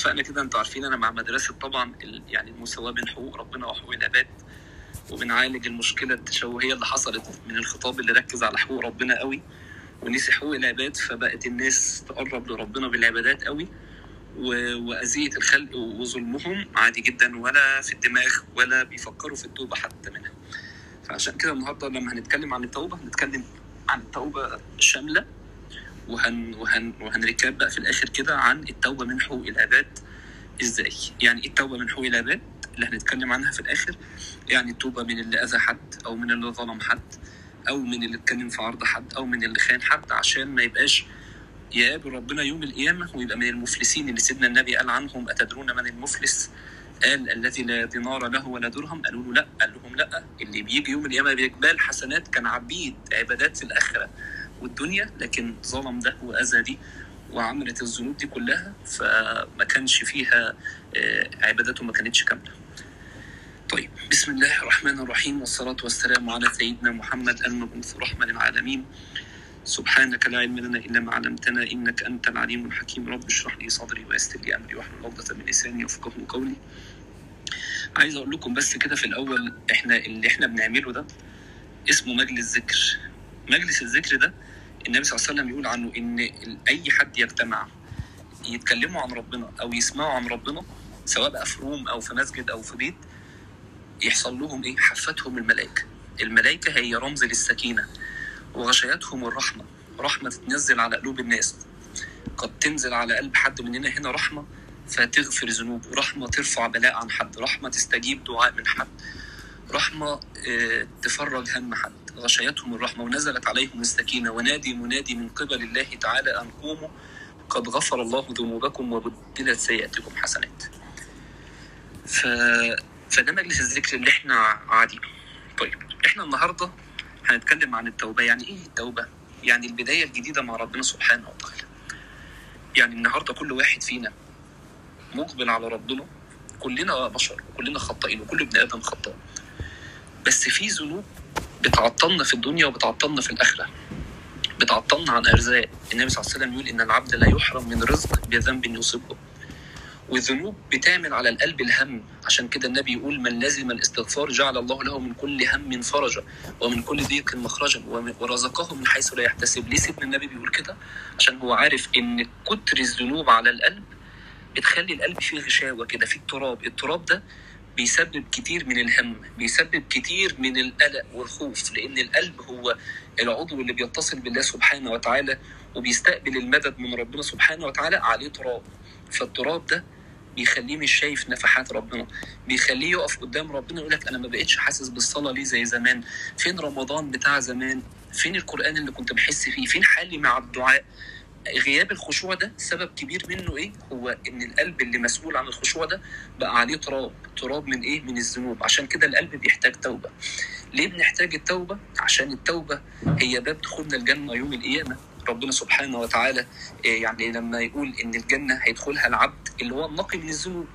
اتفقنا كده أنتوا عارفين أنا مع مدرسة طبعا يعني المساواة بين حقوق ربنا وحقوق العباد وبنعالج المشكلة التشوهية اللي حصلت من الخطاب اللي ركز على حقوق ربنا قوي ونسي حقوق العباد فبقت الناس تقرب لربنا بالعبادات قوي وأذية الخلق وظلمهم عادي جدا ولا في الدماغ ولا بيفكروا في التوبة حتى منها. فعشان كده النهارده لما هنتكلم عن التوبة هنتكلم عن التوبة شاملة وهن وهن وهنركب بقى في الآخر كده عن التوبة من حقوق العباد إزاي؟ يعني التوبة من حقوق العباد اللي هنتكلم عنها في الآخر يعني التوبة من اللي أذى حد أو من اللي ظلم حد أو من اللي اتكلم في عرض حد أو من اللي خان حد عشان ما يبقاش يقابل ربنا يوم القيامة ويبقى من المفلسين اللي سيدنا النبي قال عنهم أتدرون من المفلس؟ قال الذي لا دينار له ولا درهم. قالوا له لا. قال لهم لا. اللي بيجي يوم القيامة بإقبال حسنات كان عبيد عبادات في الآخرة. والدنيا لكن ظلم ده وأذى دي وعملت الذنوب دي كلها فما كانش فيها آه، عباداته ما كانتش كاملة. طيب بسم الله الرحمن الرحيم والصلاة والسلام على سيدنا محمد المبعوث رحمة للعالمين. سبحانك لا علم لنا إلا ما علمتنا إنك أنت العليم الحكيم. رب اشرح لي صدري ويسر لي أمري واحلل عقدة من لساني يفقهوا قولي. عايز أقول لكم بس كده في الأول إحنا اللي إحنا بنعمله ده اسمه مجلس ذكر مجلس الذكر ده النبي صلى الله عليه وسلم يقول عنه إن أي حد يجتمع يتكلموا عن ربنا أو يسمعوا عن ربنا سواء بقى في روم أو في مسجد أو في بيت يحصل لهم إيه؟ حفتهم الملائكة. الملائكة هي رمز للسكينة وغشيتهم الرحمة. رحمة تتنزل على قلوب الناس. قد تنزل على قلب حد مننا هنا رحمة فتغفر ذنوب رحمة ترفع بلاء عن حد. رحمة تستجيب دعاء من حد. رحمة آه، تفرج هم حد. غشيتهم الرحمة ونزلت عليهم السكينة. ونادي منادي من قبل الله تعالى أن قوموا قد غفر الله ذنوبكم وبدلت سيئاتكم حسنات. ف... فده مجلس الذكر اللي إحنا عادي طيب إحنا النهارده هنتكلم عن التوبة. يعني إيه التوبة؟ يعني البداية الجديدة مع ربنا سبحانه وتعالى. يعني النهاردة كل واحد فينا مقبل على ربنا. كلنا بشر وكلنا خطائين وكل ابن آدم خطاء. بس في ذنوب بتعطلنا في الدنيا وبتعطلنا في الآخرة. بتعطلنا عن أرزاق. النبي صلى الله عليه وسلم يقول إن العبد لا يحرم من رزق بذنب يصيبه. والذنوب بتعمل على القلب الهم. عشان كده النبي يقول من لزم الاستغفار جعل الله له من كل هم فرجا ومن كل ضيق مخرجا ورزقه من حيث لا يحتسب. ليه سيدنا النبي بيقول كده؟ عشان هو عارف إن كتر الذنوب على القلب بتخلي القلب فيه غشاوة كده فيه اضطراب. التراب ده بيسبب كتير من الهم بيسبب كتير من القلق والخوف لأن القلب هو العضو اللي بيتصل بالله سبحانه وتعالى وبيستقبل المدد من ربنا سبحانه وتعالى عليه تراب. فالتراب ده بيخليه مش شايف نفحات ربنا بيخليه يقف قدام ربنا يقول لك أنا ما بقتش حاسس بالصلاة ليه زي زمان؟ فين رمضان بتاع زمان؟ فين القرآن اللي كنت بحس فيه؟ فين حالي مع الدعاء؟ غياب الخشوع ده سبب كبير منه إيه؟ هو إن القلب اللي مسؤول عن الخشوع ده بقى عليه تراب تراب من إيه؟ من الذنوب. عشان كده القلب بيحتاج توبة. ليه بنحتاج التوبة؟ عشان التوبة هي باب دخولنا الجنة يوم القيامة. ربنا سبحانه وتعالى إيه يعني لما يقول إن الجنة هيدخلها العبد اللي هو النقي من الذنوب.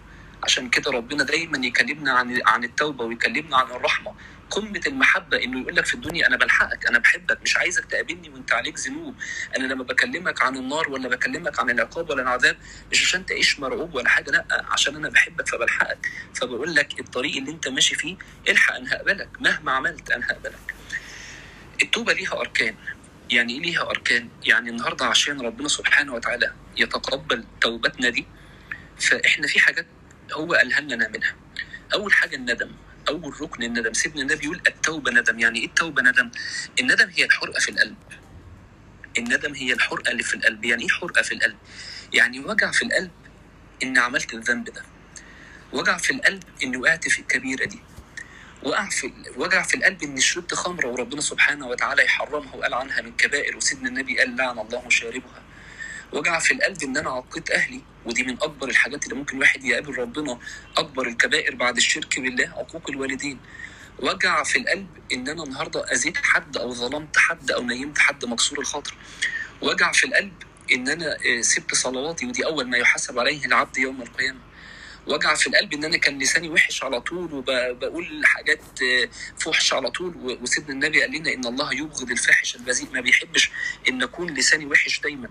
عشان كده ربنا دايما يكلمنا عن عن التوبة ويكلمنا عن الرحمة. قمة المحبة إنه يقول لك في الدنيا أنا بلحقك أنا بحبك مش عايزك تقابلني وأنت عليك ذنوب. أنا لما بكلمك عن النار ولا بكلمك عن العقاب ولا العذاب مش عشان تعيش مرعوب ولا حاجة لأ عشان أنا بحبك فبلحقك. فبقول لك الطريق اللي أنت ماشي فيه الحق أنا هقبلك مهما عملت أنا هقبلك. التوبة ليها أركان. يعني إيه ليها أركان؟ يعني النهارده عشان ربنا سبحانه وتعالى يتقبل توبتنا دي فإحنا في حاجات هو قالها لنا نعملها أول حاجة الندم أول ركن الندم. سيدنا النبي يقول التوبة ندم. يعني إيه التوبة ندم؟ الندم هي الحرقة في القلب. الندم هي الحرقة اللي في القلب. يعني إيه حرقة في القلب؟ يعني وجع في القلب ان عملت الذنب ده. وجع في القلب إني وقعت في الكبيرة دي. وقع في وجع في القلب ان شربت خمرة وربنا سبحانه وتعالى يحرمها وقال عنها من كبائر. وسيدنا النبي قال لعن الله شاربها وجع في القلب إن أنا عقيت أهلي. ودي من أكبر الحاجات اللي ممكن واحد يقابل ربنا أكبر الكبائر بعد الشرك بالله عقوق الوالدين. وجع في القلب إن أنا النهارده أذيت حد أو ظلمت حد أو نيمت حد مكسور الخاطر. وجع في القلب إن أنا آه، سبت صلواتي ودي أول ما يحاسب عليه العبد يوم القيامة. وجع في القلب إن أنا كان لساني وحش على طول وبقول حاجات آه، فحش على طول. وسيدنا النبي قال لنا إن الله يبغض الفاحش البذيء ما بيحبش إن أكون لساني وحش دايما.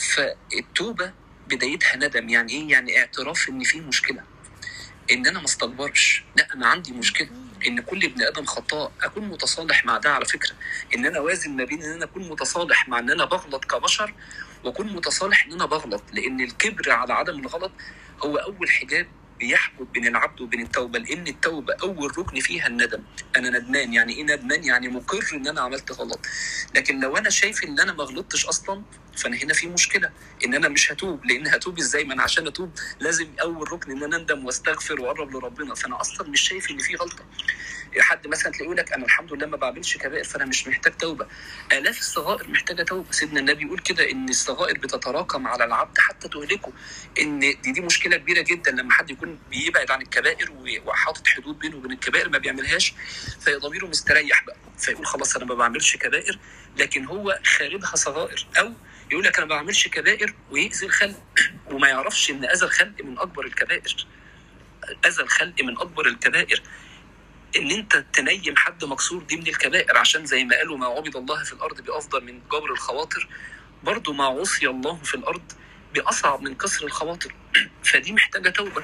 فالتوبة بدايتها ندم. يعني إيه؟ يعني اعتراف إن في مشكلة. إن أنا ما استكبرش. لا أنا عندي مشكلة. إن كل ابن آدم خطاء. أكون متصالح مع ده على فكرة. إن أنا وازن ما بين إن أنا أكون متصالح مع إن أنا بغلط كبشر وأكون متصالح إن أنا بغلط. لأن الكبر على عدم الغلط هو أول حجاب بيحجب بين العبد وبين التوبة لأن التوبة أول ركن فيها الندم. أنا ندمان يعني إيه ندمان؟ يعني مقر إن أنا عملت غلط. لكن لو أنا شايف إن أنا ما غلطتش أصلا فأنا هنا في مشكلة. إن أنا مش هتوب. لأن هتوب إزاي؟ ما أنا عشان أتوب لازم أول ركن إن أنا أندم وأستغفر وأقرب لربنا. فأنا أصلا مش شايف إن في غلطة. حد مثلا تلاقيه لك أنا الحمد لله ما بعملش كبائر فأنا مش محتاج توبة. آلاف الصغائر محتاجة توبة. سيدنا النبي يقول كده إن الصغائر بتتراكم على العبد حتى تهلكه. إن دي دي مشكلة كبيرة جدا لما حد يكون بيبعد عن الكبائر وحاطط حدود بينه وبين الكبائر ما بيعملهاش. فضميره مستريح بقى. فيقول خلاص أنا ما بعملش كبائر لكن هو خاربها صغائر. أو يقول لك أنا ما بعملش كبائر ويأذي الخلق. وما يعرفش إن أذى الخلق من أكبر الكبائر. أذى الخلق من أكبر الكبائر. إن أنت تنيم حد مكسور دي من الكبائر عشان زي ما قالوا ما عبد الله في الأرض بأفضل من جبر الخواطر برضو ما عصي الله في الأرض بأصعب من كسر الخواطر. فدي محتاجة توبة.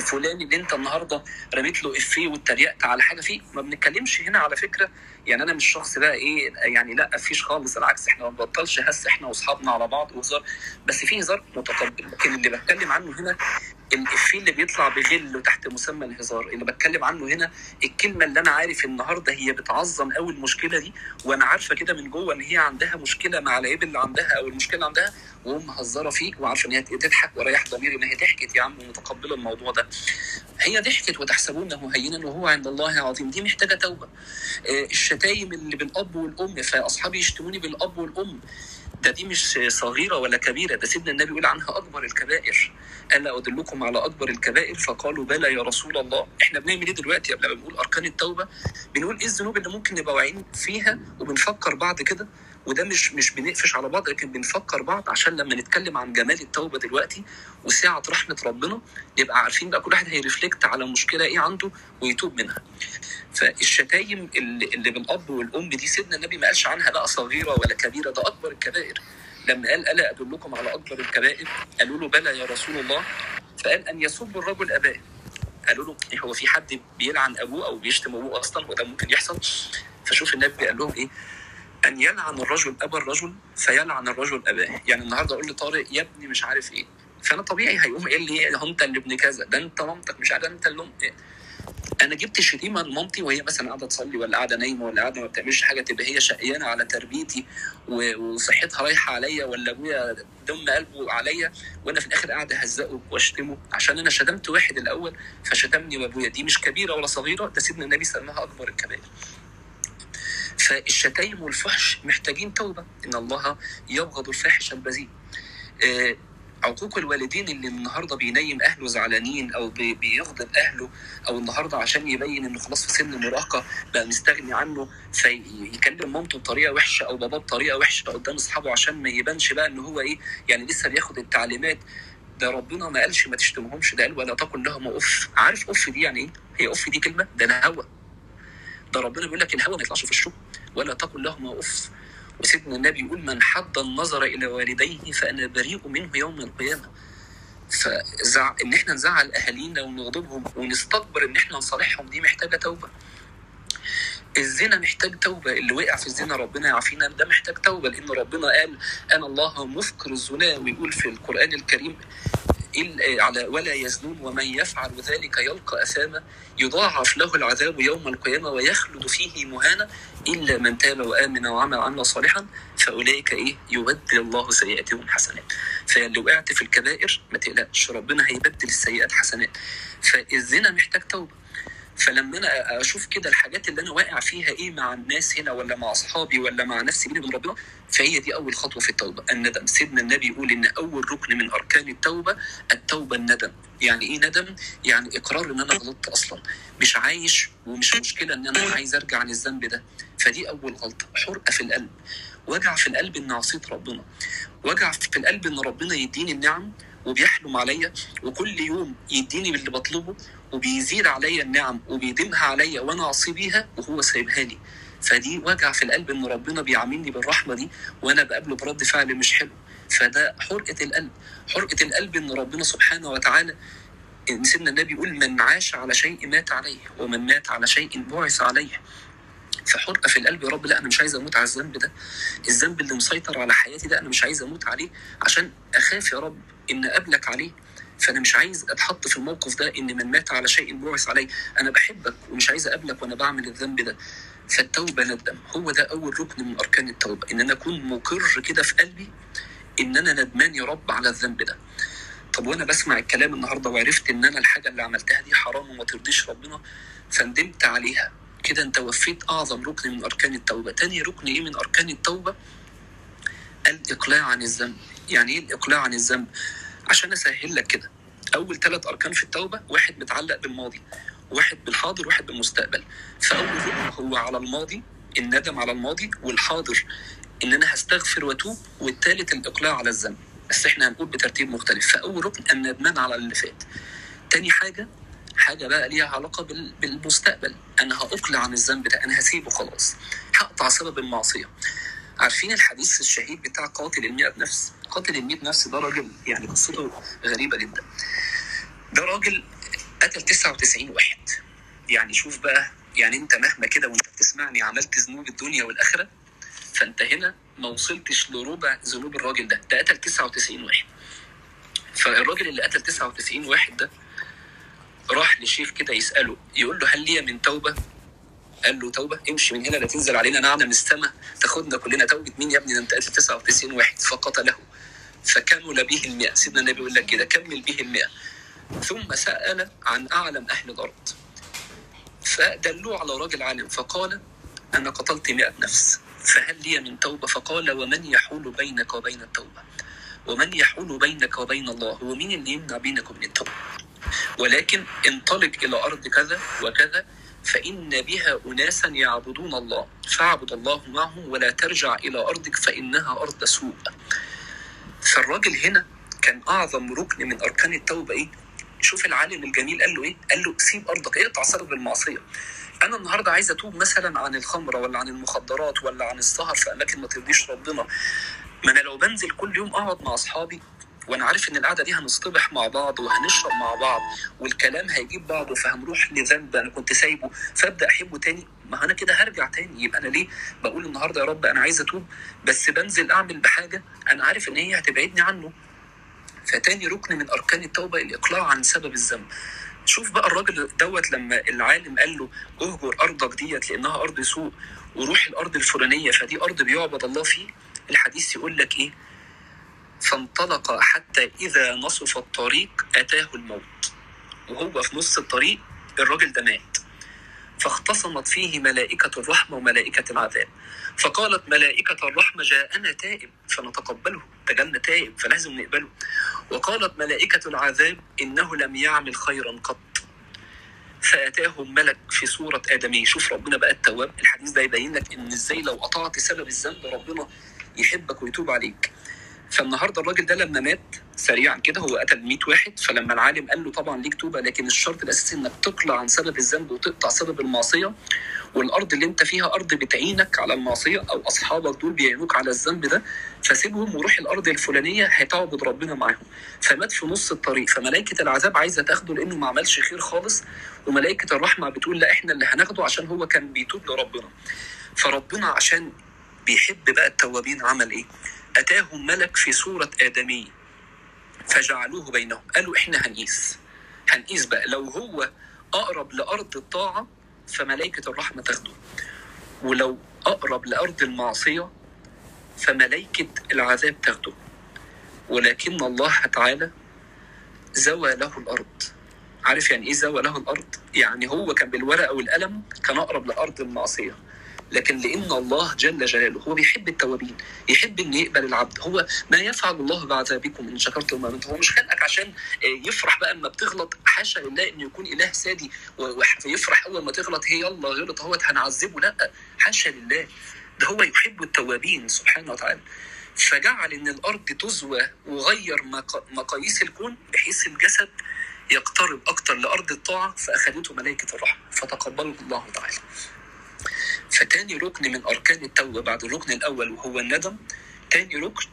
فلان اللي انت النهارده رميت له إفيه واتريقت على حاجة فيه. ما بنتكلمش هنا على فكرة يعني أنا مش شخص بقى إيه يعني لا فيش خالص العكس إحنا ما بنبطلش هس إحنا وأصحابنا على بعض وهزار. بس في هزار متقبل. لكن اللي بتكلم عنه هنا الافيه اللي بيطلع بغل وتحت مسمى الهزار. اللي بتكلم عنه هنا الكلمة اللي أنا عارف النهارده هي بتعظم قوي المشكلة دي وأنا عارفة كده من جوه إن هي عندها مشكلة مع العيب اللي عندها أو المشكلة اللي عندها وهم مهزره فيك وعارفة إن هي تضحك ورايح ضميري إن هي ضحكت يا عم ومتقبلة الموضوع ده. هي ضحكت وتحسبونه هينا وهو عند الله عظيم. دي محتاجة توبة. آه، الشتايم اللي بالأب والأم فأصحابي يشتموني بالأب والأم. ده دي مش صغيرة ولا كبيرة ده سيدنا النبي يقول عنها أكبر الكبائر. ألا على أكبر الكبائر فقالوا بلى يا رسول الله. إحنا بنعمل إيه دلوقتي قبل ما بنقول أركان التوبة؟ بنقول إيه الذنوب اللي ممكن نبقى واعيين فيها وبنفكر بعض كده؟ وده مش مش بنقفش على بعض لكن بنفكر بعض عشان لما نتكلم عن جمال التوبة دلوقتي وسعة رحمة ربنا نبقى عارفين بقى كل واحد هي reflect على مشكلة إيه عنده ويتوب منها. فالشتايم اللي, اللي بالأب والأم دي سيدنا النبي ما قالش عنها بقى صغيرة ولا كبيرة ده أكبر الكبائر. لما قال ألا أدلكم على أكبر الكبائر؟ قالوا له بلى يا رسول الله. فقال أن يسب الرجل أباه. قالوا له إيه هو في حد بيلعن أبوه أو بيشتم أبوه أصلا؟ وده ممكن يحصل. فشوف النبي قال لهم إيه أن يلعن الرجل أبا الرجل فيلعن الرجل أباه. يعني النهارده أقول لطارق يا ابني مش عارف إيه. فأنا طبيعي هيقوم قايل لي أنت اللي ابن كذا؟ ده أنت مامتك. مش عارف أنت اللي إيه. أنا جبت شتيمة لمامتي وهي مثلا قاعدة تصلي ولا قاعدة نايمة ولا قاعدة ما بتعملش حاجة تبقى هي شقيانة على تربيتي وصحتها رايحة عليا ولا أبويا دم قلبه عليا وأنا في الآخر قاعد أهزقه وأشتمه. عشان أنا شتمت واحد الأول فشتمني وأبويا. دي مش كبيرة ولا صغيرة ده سيدنا النبي سماها أكبر الكبائر. فالشتايم والفحش محتاجين توبة. إن الله يبغض الفاحش البذيء. آه، عقوق الوالدين اللي النهارده بينيم أهله زعلانين أو بي- بيغضب أهله أو النهارده عشان يبين إنه خلاص في سن مراهقة بقى مستغني عنه فيكلم مامته بطريقة وحشة أو باباه بطريقة وحشة قدام أصحابه عشان ما يبانش بقى إن هو إيه يعني لسه بياخد التعليمات. ده ربنا ما قالش ما تشتمهمش ده قال ولا تقل لهما أف. عارف أف دي يعني إيه؟ هي أف دي كلمة؟ ده الهوى ده ربنا بيقول لك الهوى ما يطلعش في الشوف ولا تقل لهما أف. وسيدنا النبي يقول من حد النظر إلى والديه فأنا بريء منه يوم القيامة. فزع... إن إحنا نزعل أهالينا ونغضبهم ونستكبر إن إحنا نصالحهم دي محتاجة توبة. الزنا محتاج توبة اللي وقع في الزنا ربنا يعافينا ده محتاج توبة لأن ربنا قال أنا الله مثقر الزنا ويقول في القرآن الكريم على ولا يزنون ومن يفعل ذلك يلقى أثاما يضاعف له العذاب يوم القيامة ويخلد فيه مهانا إلا من تاب وآمن وعمل عملا صالحا فأولئك إيه؟ يبدل الله سيئاتهم حسنات. فاللي وقعت في الكبائر ما تقلقش ربنا هيبدل السيئات حسنات. فالزنا محتاج توبة. فلما أنا أشوف كده الحاجات اللي أنا واقع فيها إيه مع الناس هنا ولا مع أصحابي ولا مع نفسي بيني وبين ربنا فهي دي أول خطوة في التوبة. الندم سيدنا النبي يقول إن أول ركن من أركان التوبة التوبة الندم. يعني إيه ندم؟ يعني إقرار إن أنا غلطت أصلا. مش عايش ومش مشكلة إن أنا عايز أرجع عن الذنب ده. فدي أول غلطة. حرقة في القلب. وجع في القلب إن عصيت ربنا. وجع في القلب إن ربنا يديني النعم وبيحلم عليا وكل يوم يديني باللي بطلبه وبيزيد عليا النعم وبيديمها عليا وأنا اعصي بيها وهو سايبها لي. فدي وجع في القلب إن ربنا بيعاملني بالرحمة دي وأنا بقابله برد فعل مش حلو. فده حرقة القلب. حرقة القلب إن ربنا سبحانه وتعالى إن سيدنا النبي يقول من عاش على شيء مات عليه ومن مات على شيء بعث عليه. فحرقة في القلب يا رب لا أنا مش عايز أموت على الذنب ده. الذنب اللي مسيطر على حياتي ده أنا مش عايز أموت عليه عشان أخاف يا رب إن أقابلك عليه. فأنا مش عايز أتحط في الموقف ده إن من مات على شيء بعث عليه أنا بحبك ومش عايز أقابلك وأنا بعمل الذنب ده. فالتوبة ندم هو ده أول ركن من أركان التوبة إن أنا أكون مقر كده في قلبي إن أنا ندمان يا رب على الذنب ده. طب وأنا بسمع الكلام النهارده وعرفت إن أنا الحاجة اللي عملتها دي حرام وما ترضيش ربنا فندمت عليها. كده أنت وفيت أعظم ركن من أركان التوبة. تاني ركن إيه من أركان التوبة؟ الإقلاع عن الذنب. يعني إيه الإقلاع عن الذنب؟ عشان اسهل لك كده. أول ثلاث أركان في التوبة واحد متعلق بالماضي واحد بالحاضر واحد بالمستقبل. فاول ركن هو على الماضي الندم على الماضي والحاضر إن أنا هستغفر وأتوب والثالث الإقلاع على الذنب. بس إحنا هنقول بترتيب مختلف. فاول ركن الندمان على اللي فات. تاني حاجة حاجة بقى ليها علاقة بال- بالمستقبل. أنا هأقلع عن الذنب ده أنا هسيبه خلاص. هقطع سبب المعصية. عارفين الحديث الشهير بتاع قاتل المئة نفس قاتل المئة نفس ده راجل يعني قصته غريبة جدا. ده راجل قتل 99 واحد. يعني شوف بقى يعني انت مهما كده وانت بتسمعني عملت ذنوب الدنيا والآخرة فانت هنا ما وصلتش لربع ذنوب الراجل ده. ده قتل 99 واحد. فالراجل اللي قتل 99 واحد ده راح لشيخ كده يسأله يقول له هل لي من توبة؟ قال له توبة امشي من هنا لا تنزل علينا نعمه من السماء تاخدنا كلنا توبة مين يا ابني؟ ده انت قتل 99 واحد فقتله فكمل به المئة سيدنا النبي يقول لك كده كمل به المئة؟ ثم سأل عن أعلم أهل الأرض. فدلوه على راجل عالم فقال أنا قتلت مئة نفس فهل لي من توبة؟ فقال ومن يحول بينك وبين التوبة؟ ومن يحول بينك وبين الله؟ هو مين اللي يمنع بينك وبين التوبة؟ ولكن انطلق إلى أرض كذا وكذا فإن بها أناسا يعبدون الله فاعبد الله معهم ولا ترجع إلى أرضك فإنها أرض سوء فالراجل هنا كان أعظم ركن من أركان التوبة إيه؟ شوف العالم الجميل قال له إيه؟ قال له سيب أرضك اقطع سبب المعصية أنا النهاردة عايز أتوب مثلا عن الخمرة ولا عن المخدرات ولا عن السهر في أماكن ما ترضيش ربنا ما أنا لو بنزل كل يوم أقعد مع أصحابي وأنا عارف إن القعدة دي هنصطبح مع بعض وهنشرب مع بعض والكلام هيجيب بعضه فهنروح لذنب أنا كنت سايبه فأبدأ أحبه تاني. ما أنا كده هرجع تاني؟ يبقى أنا ليه بقول النهارده يا رب أنا عايز أتوب؟ بس بنزل أعمل بحاجة أنا عارف إن هي هتبعدني عنه. فتاني ركن من أركان التوبة الإقلاع عن سبب الذنب. شوف بقى الراجل دوت لما العالم قال له اهجر أرضك ديت لأنها أرض سوء وروح الأرض الفلانية فدي أرض بيعبد الله فيه؟ الحديث يقول لك إيه؟ فانطلق حتى إذا نصف الطريق أتاه الموت. وهو في نص الطريق الراجل ده مات. فاختصمت فيه ملائكة الرحمة وملائكة العذاب. فقالت ملائكة الرحمة جاءنا تائب فنتقبله. ده جالنا تائب فلازم نقبله. وقالت ملائكة العذاب إنه لم يعمل خيرا قط. فأتاهم ملك في صورة آدمي. شوف ربنا بقى التواب. الحديث ده يبين لك إن إزاي لو قطعت سبب الذنب ربنا يحبك ويتوب عليك. فالنهارده الراجل ده لما مات سريعا كده هو قتل 100 واحد. فلما العالم قال له طبعا ليك توبة لكن الشرط الأساسي إنك تقلع عن سبب الذنب وتقطع سبب المعصية. والأرض اللي أنت فيها أرض بتعينك على المعصية أو أصحابك دول بيعينوك على الذنب ده. فسيبهم وروح الأرض الفلانية هتعبد ربنا معاهم. فمات في نص الطريق. فملائكة العذاب عايزة تاخده لأنه ما عملش خير خالص. وملائكة الرحمة بتقول لا إحنا اللي هناخده عشان هو كان بيتوب لربنا. فربنا عشان بيحب بقى التوابين عمل إيه؟ اتاهم ملك في صورة آدمي. فجعلوه بينهم. قالوا إحنا هنقيس. هنقيس بقى. لو هو أقرب لأرض الطاعة فملائكة الرحمة تاخده. ولو أقرب لأرض المعصية فملائكة العذاب تاخده. ولكن الله تعالى زوى له الأرض. عارف يعني إيه زوى له الأرض؟ يعني هو كان بالورقة والقلم كان أقرب لأرض المعصية. لكن لأن الله جل جلاله هو بيحب التوابين يحب ان يقبل العبد هو ما يفعل الله بعذابكم إن شكرتم وامنتم هو مش خلقك عشان يفرح بقى اما بتغلط حاشا لله انه يكون إله سادي ويفرح أول ما تغلط هي يلا غلط اهوت هنعذبه؟ لأ حاشا لله. ده هو يحب التوابين سبحانه وتعالى. فجعل إن الأرض تزوى وغير مقاييس الكون بحيث الجسد يقترب أكتر لأرض الطاعة فأخذته ملائكة الرحمة فتقبله الله تعالى. فتاني ركن من أركان التوبة بعد الركن الأول وهو الندم. تاني ركن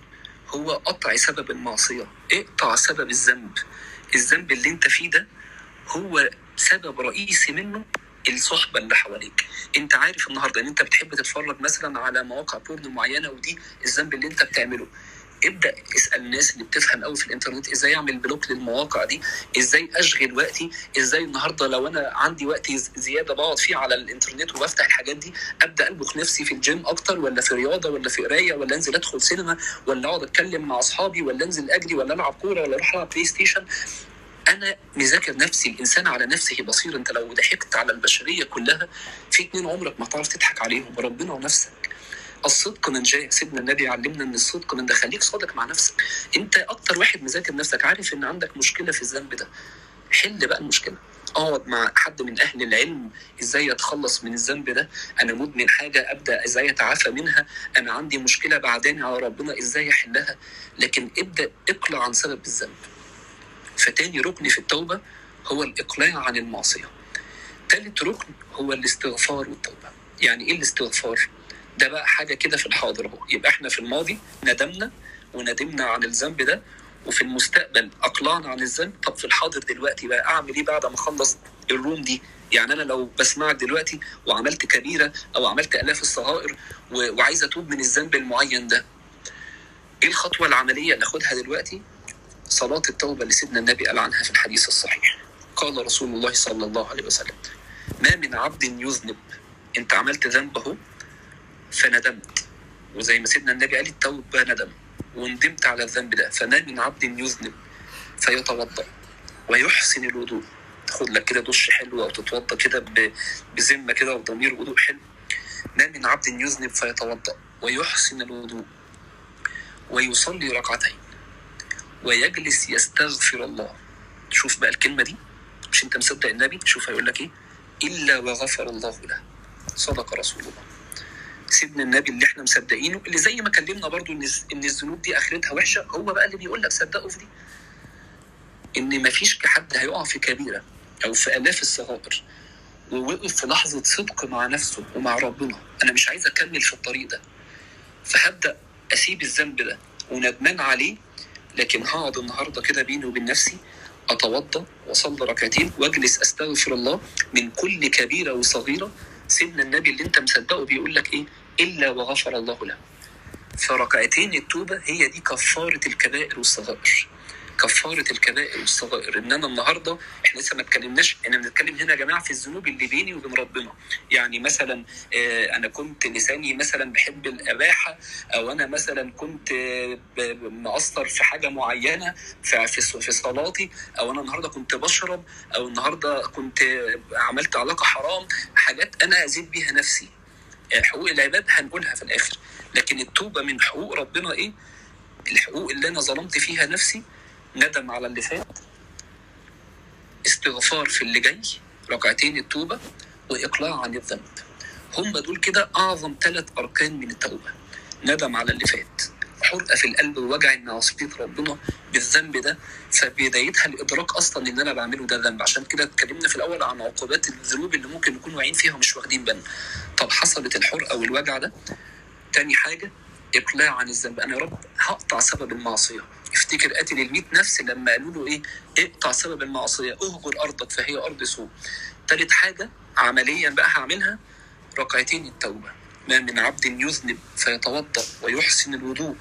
هو قطع سبب المعصية. اقطع سبب الذنب. الذنب اللي انت فيه ده هو سبب رئيسي منه الصحبة اللي حواليك. انت عارف النهاردة ان انت بتحب تتفرج مثلا على مواقع porn معينة ودي الذنب اللي انت بتعمله. ابدأ اسأل الناس اللي بتفهم قوي في الإنترنت إزاي أعمل block للمواقع دي إزاي أشغل وقتي إزاي النهارده لو أنا عندي وقت زيادة بقعد فيه على الإنترنت وبفتح الحاجات دي أبدأ البخ نفسي في الجيم أكتر ولا في رياضة ولا في قراية ولا أنزل أدخل سينما ولا أقعد أتكلم مع أصحابي ولا أنزل أجري ولا ألعب كورة ولا أروح ألعب بلاي ستيشن أنا مذاكر نفسي الإنسان على نفسه بصير أنت لو ضحكت على البشرية كلها في اتنين عمرك ما تعرف تضحك عليهم ربنا ونفسك. الصدق منجاة سيدنا النبي علمنا إن الصدق منجاة خليك صادق مع نفسك. أنت أكتر واحد مذاكر نفسك. عارف إن عندك مشكلة في الذنب ده. حل بقى المشكلة. أقعد مع حد من أهل العلم. إزاي أتخلص من الذنب ده؟ أنا مدمن حاجة أبدأ إزاي أتعافى منها؟ أنا عندي مشكلة بعداني على ربنا إزاي أحلها؟ لكن ابدأ اقلع عن سبب الذنب. فتاني ركن في التوبة هو الإقلاع عن المعصية. تالت ركن هو الاستغفار والتوبة. يعني إيه الاستغفار؟ ده بقى حاجة كده في الحاضر أهو. يبقى إحنا في الماضي ندمنا وندمنا عن الذنب ده وفي المستقبل أقلعنا عن الذنب. طب في الحاضر دلوقتي بقى أعمل إيه بعد ما أخلص الروم دي؟ يعني أنا لو بسمعك دلوقتي وعملت كبيرة أو عملت آلاف الصغائر وعايز أتوب من الذنب المعين ده إيه الخطوة العملية اللي أخدها دلوقتي؟ صلاة التوبة اللي سيدنا النبي قال عنها في الحديث الصحيح. قال رسول الله صلى الله عليه وسلم ما من عبد يذنب. إنت عملت ذنب اهو فندمت. وزي ما سيدنا النبي قال التوبة ندم. وندمت على الذنب ده. فما من عبد يذنب فيتوضأ ويحسن الوضوء. تاخد لك كده دش حلو أو تتوضأ كده بذمة كده وضمير وضوء حلو. ما من عبد يذنب فيتوضأ ويحسن الوضوء ويصلي ركعتين ويجلس يستغفر الله. شوف بقى الكلمة دي. مش أنت مصدق النبي؟ شوف هيقول لك إيه. إلا وغفر الله له. صدق رسول الله. سيدنا النبي اللي إحنا مصدقينه اللي زي ما كلمنا برضو إن إن الذنوب دي آخرتها وحشة هو بقى اللي بيقول لك صدقوا في دي. إن مفيش حد هيقع في كبيرة أو في آلاف الصغائر ووقف في لحظة صدق مع نفسه ومع ربنا. أنا مش عايز أكمل في الطريق ده. فهبدأ أسيب الذنب ده وندمان عليه لكن هقعد النهارده كده بيني وبين نفسي اتوضا وأصلي ركعتين وأجلس أستغفر الله من كل كبيرة وصغيرة سيدنا النبي اللي انت مصدقه بيقول لك إيه؟ إلا وغفر الله له. فركعتين التوبة هي دي كفارة الكبائر والصغائر. كفارة الكبائر والصغائر ان أنا النهارده إحنا لسه ما اتكلمناش إحنا بنتكلم هنا يا جماعة في الذنوب اللي بيني وبين ربنا. يعني مثلا آه، أنا كنت لساني مثلا بحب الأباحة أو أنا مثلا كنت آه، مقصر في حاجة معينة في صلاتي أو أنا النهارده كنت بشرب أو النهارده كنت عملت علاقة حرام حاجات أنا أذيت بيها نفسي. آه، حقوق العباد هنقولها في الآخر. لكن التوبة من حقوق ربنا إيه؟ الحقوق اللي أنا ظلمت فيها نفسي ندم على اللي فات. استغفار في اللي جاي ركعتين التوبة وإقلاع عن الذنب. هم دول كده أعظم ثلاث أركان من التوبة. ندم على اللي فات. حرقة في القلب ووجع ان عصيت ربنا بالذنب ده. فبدايتها الإدراك أصلا إن أنا بعمله ده ذنب. عشان كده اتكلمنا في الأول عن عقوبات الذنوب اللي ممكن نكون واعيين فيها ومش واخدين بالنا. طب حصلت الحرقة والوجع ده؟ تاني حاجة إقلاع عن الذنب. أنا يا رب هقطع سبب المعصية. افتكر قاتل الميت نفس لما قالوا له إيه؟ اقطع سبب المعصية اهجر أرضك فهي أرض سوء. تالت حاجة عمليا بقى هعملها ركعتين التوبة. ما من عبد يذنب فيتوضأ ويحسن الوضوء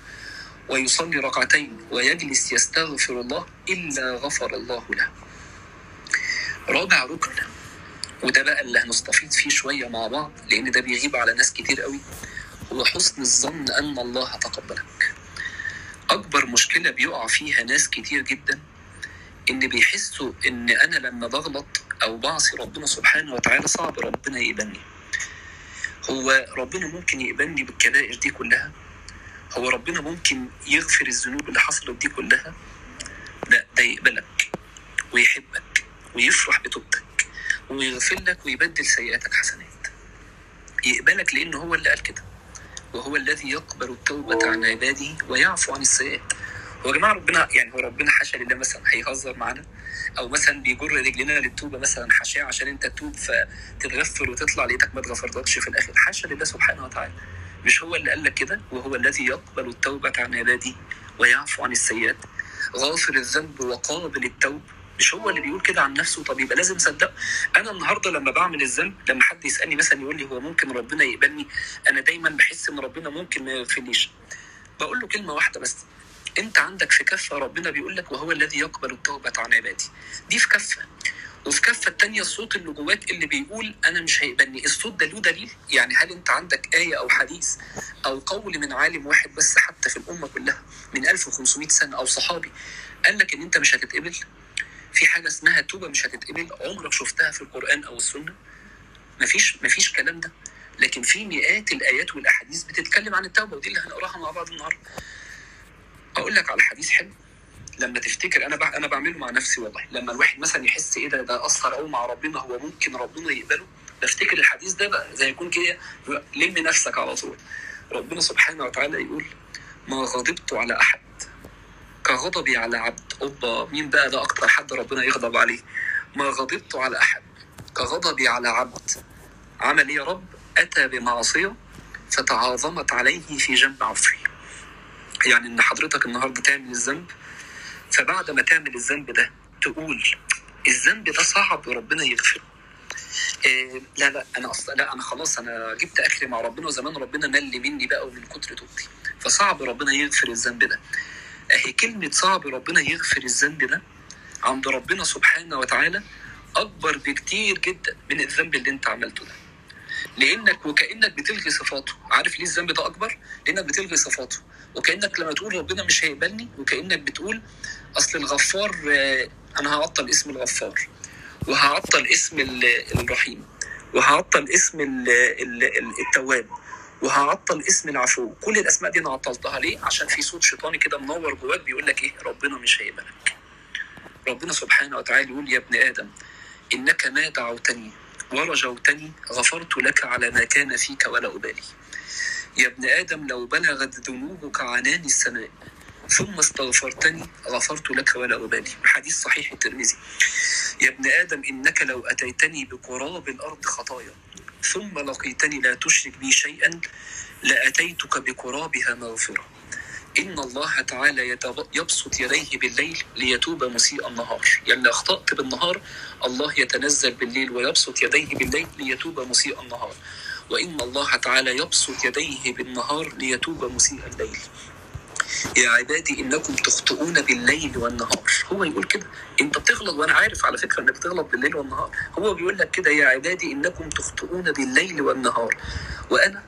ويصلي ركعتين ويجلس يستغفر الله إلا غفر الله له. رابع ركن وده بقى اللي هنستفيد فيه شوية مع بعض لأن ده بيغيب على ناس كتير قوي. هو حسن الظن أن الله تقبلك. أكبر مشكلة بيقع فيها ناس كتير جدا إن بيحسوا إن أنا لما بغلط أو بعصي ربنا سبحانه وتعالى صعب ربنا يقبلني. هو ربنا ممكن يقبلني بالكبائر دي كلها؟ هو ربنا ممكن يغفر الذنوب اللي حصلت دي كلها؟ لا ده يقبلك ويحبك ويفرح بتوبتك ويغفر لك ويبدل سيئاتك حسنات. يقبلك لأنه هو اللي قال كده. وهو الذي يقبل التوبة عن عباده ويعفو عن السيئات. هو يا جماعة ربنا يعني هو ربنا حاشا لله مثلا هيهزر معانا؟ أو مثلا بيجر رجلنا للتوبة مثلا حاشاه عشان أنت تتوب فتتغفر وتطلع لقيتك ما اتغفرتكش في الآخر. حاشا لله سبحانه وتعالى. مش هو اللي قال لك كده؟ وهو الذي يقبل التوبة عن عباده ويعفو عن السيئات. غافر الذنب وقابل التوب مش هو اللي بيقول كده عن نفسه؟ طب يبقى لازم اصدقه أنا النهارده لما بعمل الذنب لما حد يسألني مثلا يقول لي هو ممكن ربنا يقبلني أنا دايما بحس إن ربنا ممكن ما يغفرليش بقول له كلمة واحدة بس. أنت عندك في كفة ربنا بيقول لك وهو الذي يقبل التوبة عن عبادي. دي في كفة. وفي كفة التانية الصوت اللي جواك اللي بيقول أنا مش هيقبلني. الصوت ده له دليل؟ يعني هل أنت عندك آية أو حديث أو قول من عالم واحد بس حتى في الأمة كلها من 1500 سنة أو صحابي قال لك إن أنت مش هتتقبل؟ في حاجة اسمها توبة مش هتتقبل عمرك شفتها في القرآن أو السنة؟ مفيش مفيش كلام ده. لكن في مئات الآيات والأحاديث بتتكلم عن التوبة ودي اللي هنقراها مع بعض النهارده. أقول لك على حديث حلو. لما تفتكر أنا. أنا بعمله مع نفسي والله. لما الواحد مثلا يحس إيه ده ده أثر قوي مع ربنا هو ممكن ربنا يقبله. بفتكر الحديث ده بقى زي يكون كده لم نفسك على طول. ربنا سبحانه وتعالى يقول ما غضبت على أحد كغضبي على عبد اوبا مين بقى ده أكتر حد ربنا يغضب عليه؟ ما غضبت على أحد. كغضبي على عبد. عمل إيه يا رب؟ أتى بمعصية فتعاظمت عليه في جنب عفري. يعني إن حضرتك النهارده تعمل الذنب فبعد ما تعمل الذنب ده تقول الذنب ده صعب ربنا يغفره إيه لا لا أنا أصلا لا أنا خلاص أنا جبت اخري مع ربنا وزمان ربنا مل مني بقى ومن كتر توبتي. فصعب ربنا يغفر الذنب ده. أهي كلمة صعب ربنا يغفر الذنب ده عند ربنا سبحانه وتعالى أكبر بكتير جدا من الذنب اللي أنت عملته ده. لأنك وكأنك بتلغي صفاته. عارف ليه الذنب ده أكبر؟ لأنك بتلغي صفاته. وكأنك لما تقول ربنا مش هيقبلني وكأنك بتقول أصل الغفار آه، أنا هعطل اسم الغفار وهعطل اسم ال- الرحيم وهعطل اسم ال- ال- التواب. وهعطل اسم العفو. كل الأسماء دي أنا عطلتها ليه؟ عشان في صوت شيطاني كده منور جواك بيقول لك إيه؟ ربنا مش هيقبلك. ربنا سبحانه وتعالى يقول يا ابن آدم إنك ما دعوتني ورجوتني غفرت لك على ما كان فيك ولا أبالي. يا ابن آدم لو بلغت ذنوبك عنان السماء ثم استغفرتني غفرت لك ولا أبالي. حديث صحيح الترمذي. يا ابن آدم إنك لو أتيتني بقراب الأرض خطايا ثم لقيتني لا تشرك بي شيئا لأتيتك بقرابها مغفرة. إن الله تعالى يبسط يديه بالليل ليتوب مسيء النهار. يعني أخطأت بالنهار الله يتنزل بالليل ويبسط يديه بالليل ليتوب مسيء النهار. وإن الله تعالى يبسط يديه بالنهار ليتوب مسيء الليل. يا عبادي إنكم تخطئون بالليل والنهار. هو يقول كده. أنت بتغلط وأنا عارف على فكرة إنك بتغلط بالليل والنهار. هو بيقول لك كده يا عبادي إنكم تخطئون بالليل والنهار. وأنا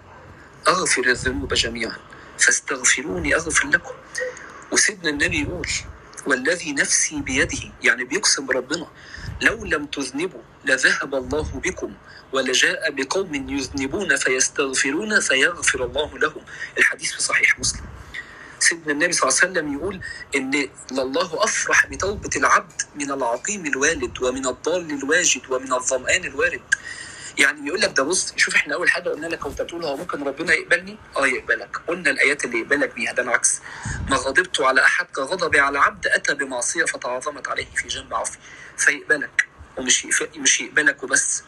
أغفر الذنوب جميعا. فاستغفروني أغفر لكم. وسيدنا النبي يقول والذي نفسي بيده يعني بيقسم ربنا لو لم تذنبوا لذهب الله بكم ولجاء بقوم يذنبون فيستغفرون فيغفر الله لهم. الحديث في صحيح مسلم. سيدنا النبي صلى الله عليه وسلم يقول إن لله أفرح بتوبة العبد من العقيم الوالد ومن الضال الواجد ومن الظمآن الوارد. يعني بيقول لك ده بص شوف إحنا أول حاجة قلنا لك وانت بتقول هو ممكن ربنا يقبلني؟ آه يقبلك. قلنا الآيات اللي يقبلك بيها ده العكس. ما غضبت على أحد كغضبي على عبد أتى بمعصية فتعاظمت عليه في جنب عفو. فيقبلك ومش مش يقبلك وبس.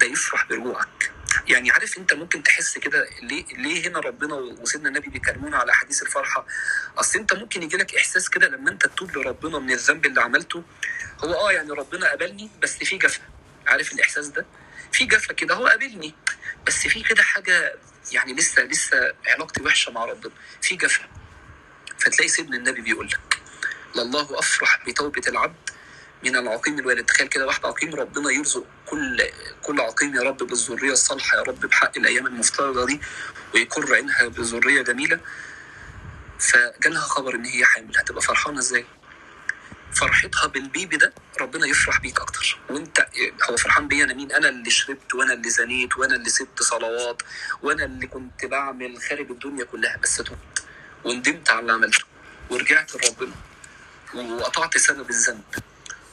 ده يفرح برجوعك. يعني عارف انت ممكن تحس كده ليه ليه هنا ربنا وسيدنا النبي بيكلمونا على احاديث الفرحة؟ أصل انت ممكن يجي لك إحساس كده لما انت تتوب لربنا من الذنب اللي عملته. هو آه يعني ربنا قبلني بس في جفا. عارف الإحساس ده؟ في جفا كده هو قابلني بس في كده حاجة يعني لسه لسه علاقتي وحشة مع ربنا. في جفا. فتلاقي سيدنا النبي بيقول لك لله أفرح بتوبة العبد من العقيم الوالد. تخيل كده واحد عقيم ربنا يرزق كل كل عقيم يا رب بالذرية الصالحة يا رب بحق الأيام المفترضة دي ويقر عينها بذرية جميلة. فجالها خبر إن هي حامل. هتبقى فرحانة إزاي؟ فرحتها بالبيبي ده ربنا يفرح بيك أكتر. وأنت هو فرحان بيا أنا مين؟ أنا اللي شربت وأنا اللي زنيت وأنا اللي سبت صلوات وأنا اللي كنت بعمل خارب الدنيا كلها بس تبت وندمت على اللي عملته. ورجعت لربنا. وقطعت سبب الذنب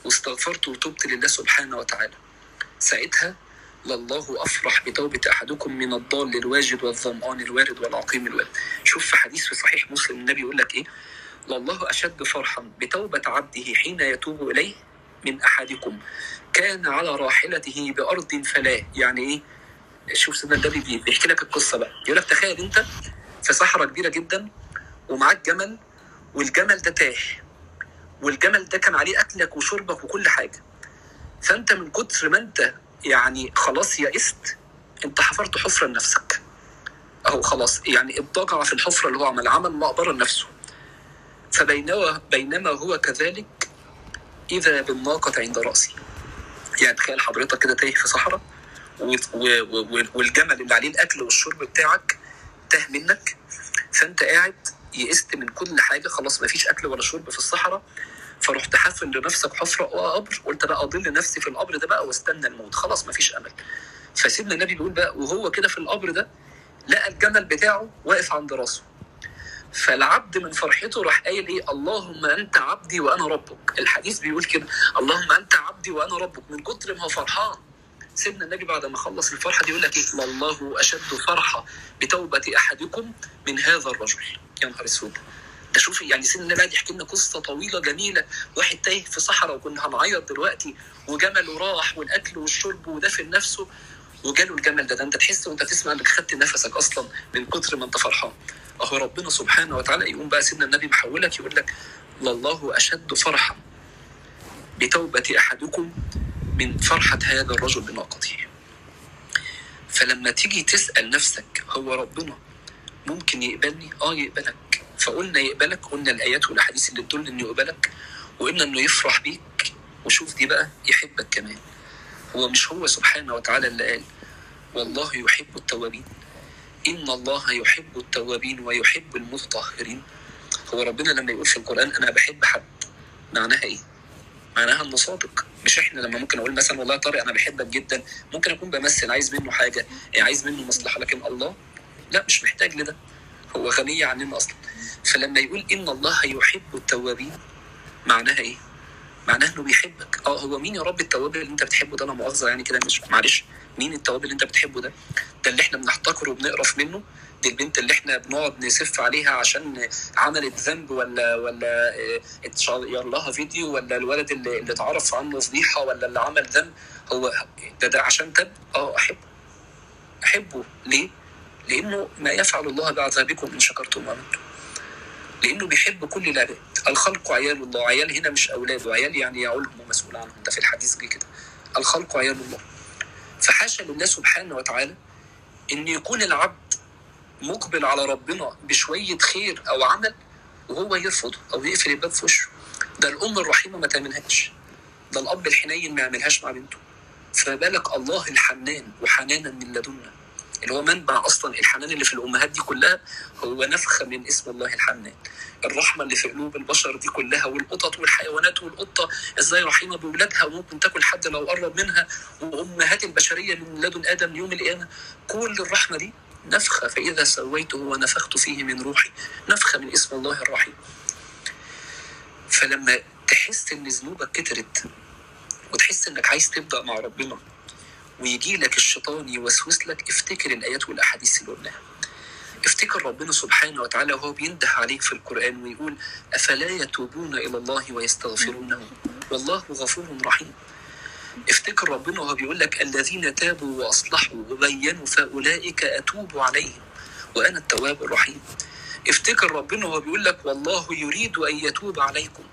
واستغفرت وتبت لله سبحانه وتعالى. ساعتها لله أفرح بتوبة أحدكم من الضال الواجد والظمآن الوارد والعقيم الوارد. شوف في حديث في صحيح مسلم النبي يقول لك إيه؟ لله أشد فرحا بتوبة عبده حين يتوب إليه من أحدكم. كان على راحلته بأرض فلاه يعني إيه؟ شوف سيدنا النبي بي- بيحكي لك القصة بقى. يقول لك تخيل أنت في صحراء كبيرة جدا ومعاك جمل والجمل ده تاه والجمل ده كان عليه أكلك وشربك وكل حاجة. فأنت من كتر ما أنت يعني خلاص يئست أنت حفرت حفرة لنفسك. أهو خلاص يعني اضطجع في الحفرة اللي هو عمل عمل مقبرة لنفسه. فبينما بينما هو كذلك إذا بالناقة عند رأسي. يعني تخيل حضرتك كده تايه في صحراء والجمل اللي عليه الأكل والشرب بتاعك تاه منك فأنت قاعد يئست من كل حاجة خلاص مفيش أكل ولا شرب في الصحراء فرحت حافر لنفسك حفرة وقبر قلت بقى أضل نفسي في القبر ده بقى واستنى الموت خلاص مفيش أمل. فسيدنا النبي بيقول بقى وهو كده في القبر ده لقى الجمل بتاعه واقف عند راسه. فالعبد من فرحته راح قايل إيه؟ اللهم أنت عبدي وأنا ربك. الحديث بيقول كده اللهم أنت عبدي وأنا ربك. من كتر ما فرحان سيدنا النبي بعد ما خلص الفرحة دي يقول لك إيه؟ والله أشد فرحة بتوبة أحدكم من هذا الرجل. يا نهار أسود. ده شوفي يعني سيدنا النبي قاعد يحكي لنا قصة طويلة جميلة. واحد تايه في صحراء وكنا هنعيط دلوقتي وجمله راح والأكل والشرب ودفن نفسه وجاله الجمل ده. ده أنت تحس وأنت تسمع إنك خدت نفسك أصلا من كتر ما أنت فرحان. أهو ربنا سبحانه وتعالى يقوم بقى سيدنا النبي محولك يقول لك لله أشد فرحا بتوبة أحدكم من فرحة هذا الرجل بناقته. فلما تيجي تسأل نفسك هو ربنا ممكن يقبلني؟ آه يقبلك. فقلنا يقبلك قلنا الآيات والأحاديث اللي تدل إنه يقبلك وقلنا إنه يفرح بيك. وشوف دي بقى يحبك كمان. هو مش هو سبحانه وتعالى اللي قال والله يحب التوابين. إن الله يحب التوابين ويحب المتطهرين. هو ربنا لما يقول في القرآن أنا بحب حد معناها إيه؟ معناها إنه صادق. مش إحنا لما ممكن أقول مثلا والله يا طارق أنا بحبك جدا ممكن أكون بمثل عايز منه حاجة عايز منه مصلحة لكن الله لا مش محتاج لده هو غني عننا أصلا. فلما يقول إن الله يحب التوابين معناها إيه؟ معناه إنه بيحبك. آه هو مين يا رب التواب اللي أنت بتحبه ده؟ أنا مؤاخذة يعني كده مش معلش. مين التواب اللي أنت بتحبه ده؟ ده اللي إحنا بنحتقره وبنقرف منه دي البنت اللي إحنا بنقعد نسف عليها عشان عملت ذنب ولا ولا آه، اتشير لها فيديو ولا الولد اللي, اللي اتعرف عنه فضيحة ولا اللي عمل ذنب هو ده ده عشان تب آه أحبه. أحبه. ليه؟ لأنه ما يفعل الله بعذابكم إن شكرتم وامنتم لأنه بيحب كل العباد الخلق عيال الله. عيال هنا مش أولاد. وعيال يعني يعولهم ومسؤول عنهم. ده في الحديث جه كده. الخلق عيال الله. فحاشا لله سبحانه وتعالى أن يكون العبد مقبل على ربنا بشوية خير أو عمل وهو يرفضه أو يقفل الباب في وشه. ده الأم الرحيمة ما تعملهاش. ده الأب الحنين ما يعملهاش مع بنته. فما بالك الله الحنان وحنانا من لدنا. اللي هو منبع أصلا الحنان اللي في الأمهات دي كلها هو نفخة من اسم الله الحنان. الرحمة اللي في قلوب البشر دي كلها والقطط والحيوانات والقطة إزاي رحيمة باولادها وممكن تاكل حد لو قرب منها؟ وأمهات البشرية من لدن آدم يوم القيامة. كل الرحمة دي نفخه فإذا سويته ونفخت فيه من روحي نفخه من اسم الله الرحيم. فلما تحس إن ذنوبك كترت وتحس إنك عايز تبدأ مع ربنا ويجي لك الشيطان يوسوس لك افتكر الآيات والأحاديث اللي قلناها. افتكر ربنا سبحانه وتعالى وهو بينده عليك في القرآن ويقول أفلا يتوبون إلى الله ويستغفرونه؟ والله غفور رحيم. افتكر ربنا وهو بيقول لك الذين تابوا وأصلحوا وبينوا فأولئك أتوب عليهم وأنا التواب الرحيم. افتكر ربنا وهو بيقول لك والله يريد أن يتوب عليكم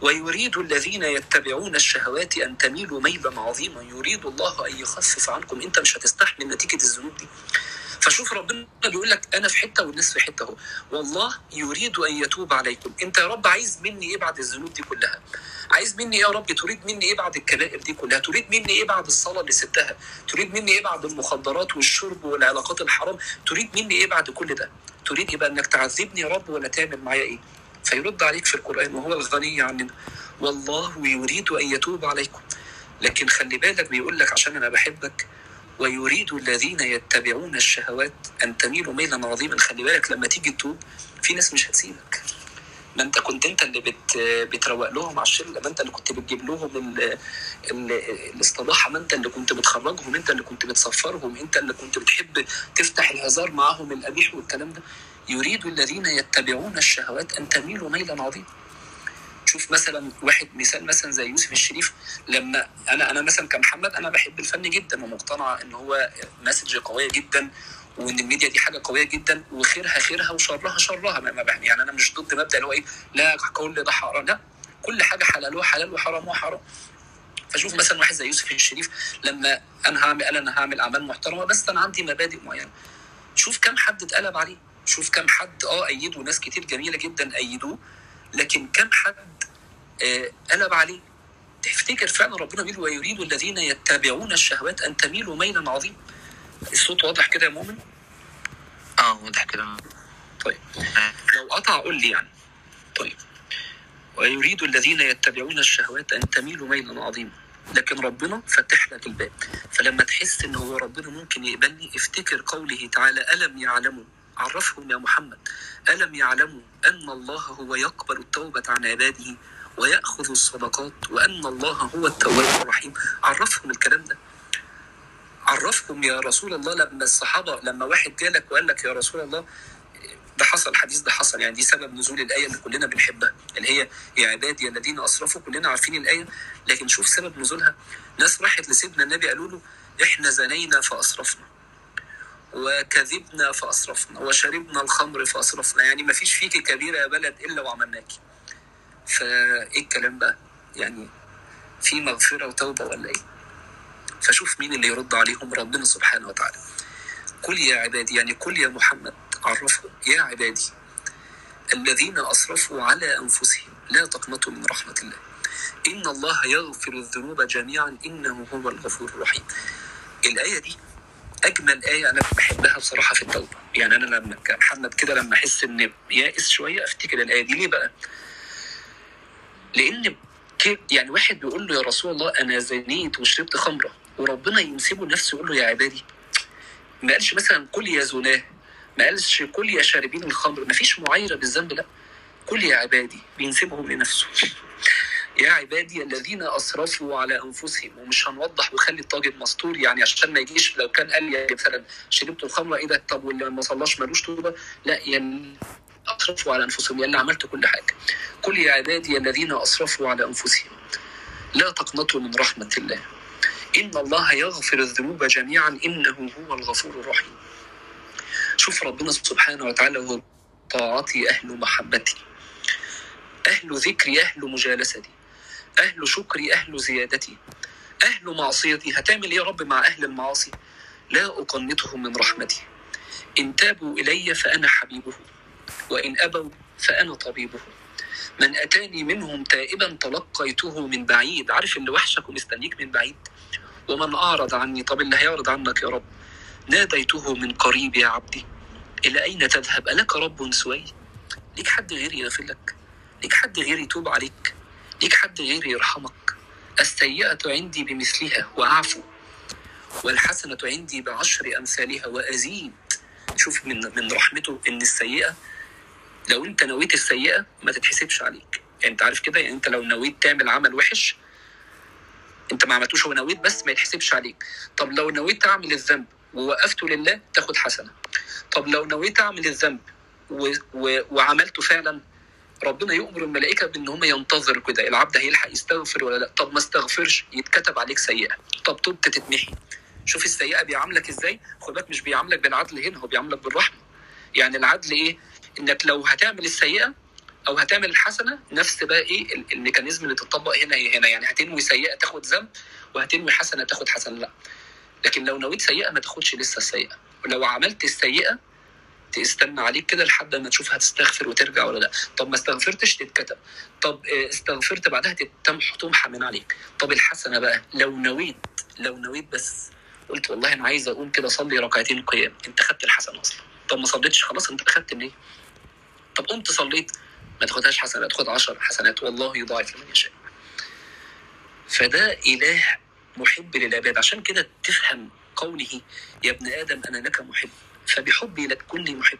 ويريد الذين يتبعون الشهوات أن تميلوا ميلا عظيما. يريد الله أن يخفف عنكم. أنت مش هتستحمل نتيجة الذنوب دي. فشوف ربنا بيقول لك أنا في حتة والناس في حتة أهو. والله يريد أن يتوب عليكم. أنت يا رب عايز مني إيه بعد الذنوب دي كلها؟ عايز مني يا رب تريد مني إيه بعد الكبائر دي كلها؟ تريد مني إيه بعد الصلاة اللي سبتها؟ تريد مني إيه بعد المخدرات والشرب والعلاقات الحرام؟ تريد مني إيه بعد كل ده؟ تريد يبقى إنك تعذبني يا رب ولا تعمل معايا إيه؟ فيرد عليك في القرآن وهو الغني عننا. والله يريد أن يتوب عليكم. لكن خلي بالك بيقول لك عشان أنا بحبك ويريد الذين يتبعون الشهوات أن تميلوا ميلا عظيما. خلي بالك لما تيجي تتوب في ناس مش هتسيبك. ما انت كنت انت اللي بت بتروق لهم على الشلة ما انت اللي كنت بتجيب لهم ال... ال... الاستباحه ما انت اللي كنت بتخرجهم انت اللي كنت بتصفرهم انت اللي كنت بتحب تفتح الهزار معاهم القبيح والكلام ده. يريد الذين يتبعون الشهوات أن تميلوا ميلا عظيما. شوف مثلا واحد مثال مثلا زي يوسف الشريف لما أنا أنا مثلا كمحمد أنا بحب الفن جدا ومقتنع إن هو مسج قوية جدا وإن الميديا دي حاجة قوية جدا وخيرها خيرها وشرها شرها. ما- ما- يعني أنا مش ضد مبدأ اللي هو إيه لا كل ده حرام لا. كل حاجة حلال حلال وحرام حرام فشوف مثلا واحد زي يوسف الشريف لما أنا هعمل أنا هعمل أعمال محترمة بس أنا عندي مبادئ معينة. شوف كم حد اتقلب عليه. شوف كم حد آه أيده ناس كتير جميلة جدا أيدوه لكن كم حد قلب عليه. تفتكر فعلا ربنا بيقول ويريد الذين يتبعون الشهوات أن تميلوا ميلا عظيما؟ الصوت واضح كده يا مؤمن؟ آه واضح كده. طيب. لو قطع قول لي يعني. طيب. ويريد الذين يتبعون الشهوات أن تميلوا ميلا عظيما. لكن ربنا فتح لك الباب. فلما تحس ان هو ربنا ممكن يقبلني افتكر قوله تعالى ألم يعلموا؟ عرفهم يا محمد. ألم يعلموا أن الله هو يقبل التوبة عن عباده؟ ويأخذ الصدقات وأن الله هو التواب الرحيم. عرفهم الكلام ده. عرفهم يا رسول الله لما الصحابة لما واحد جالك وقال لك يا رسول الله ده حصل الحديث ده حصل. يعني دي سبب نزول الآية اللي كلنا بنحبها اللي هي يا عبادي الذين أسرفوا كلنا عارفين الآية. لكن شوف سبب نزولها. ناس راحت لسيدنا النبي قالوا له إحنا زنينا فأسرفنا وكذبنا فأسرفنا وشربنا الخمر فأسرفنا. يعني ما فيش فيك كبيرة يا بلد إلا وعملناكي فإيه الكلام بقى؟ يعني في مغفرة وتوبة ولا إيه؟ فشوف مين اللي يرد عليهم ربنا سبحانه وتعالى. قل يا عبادي يعني قل يا محمد عرفهم يا عبادي الذين أسرفوا على أنفسهم لا تقنطوا من رحمة الله. إن الله يغفر الذنوب جميعا إنه هو الغفور الرحيم. الآية دي أجمل آية أنا بحبها بصراحة في التوبة. يعني أنا لما كمحمد كده لما أحس إن يائس شوية أفتكر الآية دي. ليه بقى؟ كيف يعني واحد بيقول له يا رسول الله أنا زنيت وشربت خمرة وربنا ينسبه لنفسه يقول له يا عبادي ما قالش مثلا كل يا زناة ما قالش كل يا شاربين الخمر ما فيش معايرة بالذنب لا كل يا عبادي بينسبهم لنفسه. يا عبادي الذين أسرفوا على أنفسهم ومش هنوضح وخلي الطاجن مستور يعني عشان ما يجيش لو كان قال لي مثلا شربت الخمره إيه ده؟ طب واللي ما صلاش ملوش توبه لا يعني اسرفوا على أنفسهم يعني عملت كل حاجة. كل يا عبادي الذين أسرفوا على أنفسهم لا تقنطوا من رحمة الله. إن الله يغفر الذنوب جميعا إنه هو الغفور الرحيم. شوف ربنا سبحانه وتعالى هو طاعتي أهل محبتي. أهل ذكري أهل مجالستي. أهل شكري أهل زيادتي. أهل معصيتي. هتعمل إيه يا رب مع أهل المعاصي؟ لا أقنطهم من رحمتي. إن تابوا إلي فأنا حبيبه. وإن أبوا فأنا طبيبه من أتاني منهم تائبا تلقيته من بعيد. عارف اللي وحشك ومستنيك من بعيد؟ ومن أعرض عني طب اللي هيعرض عنك يا رب. ناديته من قريب يا عبدي. إلى أين تذهب؟ ألك رب سوي؟ ليك حد غيري يغفر لك ليك حد غيري يتوب عليك؟ ليك حد غيري يرحمك؟ السيئة عندي بمثلها وأعفو والحسنة عندي بعشر أمثالها. وأزيد شوف من من رحمته إن السيئة لو أنت نويت السيئة ما تتحسبش عليك. يعني أنت عارف كده؟ يعني أنت لو نويت تعمل عمل وحش أنت ما عملتوش هو نويت بس ما يتحسبش عليك. طب لو نويت تعمل الذنب ووقفته لله تاخد حسنة. طب لو نويت أعمل الذنب و... و... وعملته فعلا ربنا يؤمر الملائكة بأن هم ينتظروا كده. العبد هيلحق يستغفر ولا لأ؟ طب ما استغفرش يتكتب عليك سيئة. طب توبت تتمحي. شوف السيئة بيعاملك إزاي؟ خد بالك مش بيعاملك بالعدل هنا هو بيعاملك بالرحمة. يعني العدل إيه؟ إنك لو هتعمل السيئة أو هتعمل الحسنة نفس بقى إيه ال- ال mechanism اللي تطبق هنا هي هنا. يعني هتنوي سيئة تاخد ذنب وهتنوي حسنة تاخد حسنة لأ. لكن لو نويت سيئة ما تاخدش لسه السيئة. ولو عملت السيئة تستنى عليك كده لحد ما تشوف هتستغفر وترجع ولا لأ. طب ما استغفرتش تتكتب. طب آه، استغفرت بعدها تتمح تمحى عليك. طب الحسنة بقى لو نويت لو نويت بس. قلت والله أنا عايز أقوم كده أصلي ركعتين قيام. أنت خدت الحسنة أصلا. طب ما صليتش خلاص أنت خدت النيه طب قمت صليت ما تاخدهاش حسنات تاخد عشر حسنات والله يضاعف لمن يشاء. فده إله محب للعباد. عشان كده تفهم قوله يا ابن آدم أنا لك محب فبحبي لك كن محب.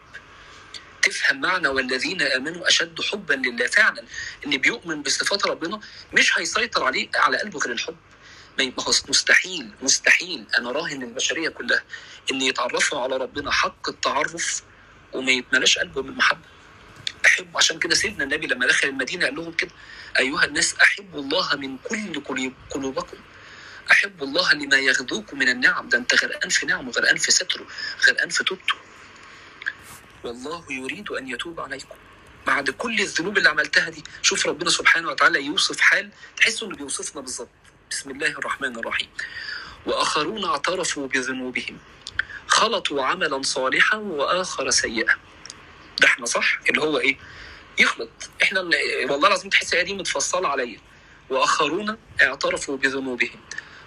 تفهم معنى والذين آمنوا أشد حبا لله. فعلا اللي بيؤمن بصفات ربنا مش هيسيطر عليه على قلبه غير الحب. ما هو مستحيل مستحيل. أنا راهن البشريه كلها إن يتعرفوا على ربنا حق التعرف وما يتملاش قلبه من محبة. أحب. عشان كده سيدنا النبي لما دخل المدينة قال لهم كده أيها الناس أحبوا الله من كل قلوب- قلوبكم. احب الله لما يغذوكم من النعم. ده أنت غرقان في نعمه غرقان في ستره غرقان في توبته والله يريد أن يتوب عليكم. بعد كل الذنوب اللي عملتها دي شوف ربنا سبحانه وتعالى يوصف حال تحس إنه بيوصفنا بالظبط. بسم الله الرحمن الرحيم. وآخرون اعترفوا بذنوبهم. خلطوا عملا صالحا وآخر سيئا. ده إحنا صح؟ اللي هو إيه؟ يخلط إحنا والله العظيم تحس الآية دي متفصلة عليا. وآخرون اعترفوا بذنوبهم.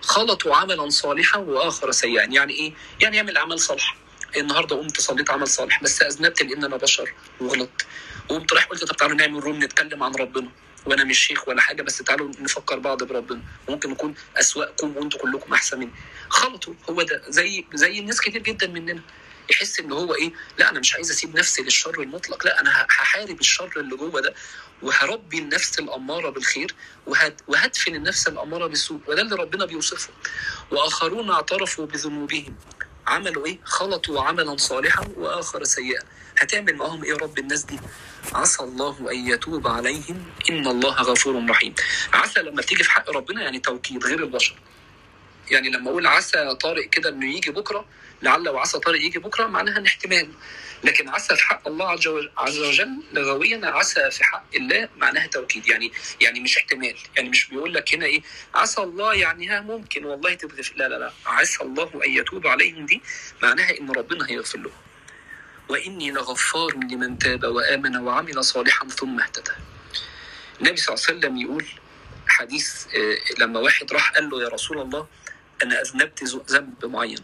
خلطوا عملا صالحا وآخر سيئا. يعني إيه؟ يعني يعمل أعمال صالحة. النهارده قمت صليت عمل صالح. بس أذنبت لأن أنا بشر وغلطت. وقمت رايح قلت طب تعالوا نعمل روم نتكلم عن ربنا. وأنا مش شيخ ولا حاجة بس تعالوا نفكر بعض بربنا. ممكن نكون اسواقكم وأنتم كلكم احسن مني خلطوا. هو ده. زي زي الناس كتير جدا مننا. يحس ان هو إيه؟ لا أنا مش عايز أسيب نفسي للشر المطلق. لا أنا هحارب الشر اللي جوه ده وهربي النفس الأمارة بالخير وهد وهدفن النفس الأمارة بالسوء. وده اللي ربنا بيوصفه. وآخرون اعترفوا بذنوبهم. عملوا إيه؟ خلطوا عملا صالحا وآخر سيئا. هتعمل معاهم إيه يا رب الناس دي؟ عسى الله أن يتوب عليهم. إن الله غفور رحيم. عسى لما تيجي في حق ربنا يعني توكيد غير البشر. يعني لما أقول عسى طارق كده انه يجي بكرة لعل وعسى طارق يجي بكرة معناها ان احتمال. لكن عسى في حق الله عز وجل- لغويا عسى في حق الله معناها توكيد. يعني يعني مش احتمال. يعني مش بيقول لك هنا إيه عسى الله يعني ها ممكن والله تبقى لا لا لا. عسى الله أن يتوب عليهم دي معناها إن ربنا هيغفر لهم. وإني لغفار لمن تاب وآمن وعمل صالحا ثم اهتدى. النبي صلى الله عليه وسلم يقول حديث آه، لما واحد راح قال له يا رسول الله أنا أذنبت ذنب معين.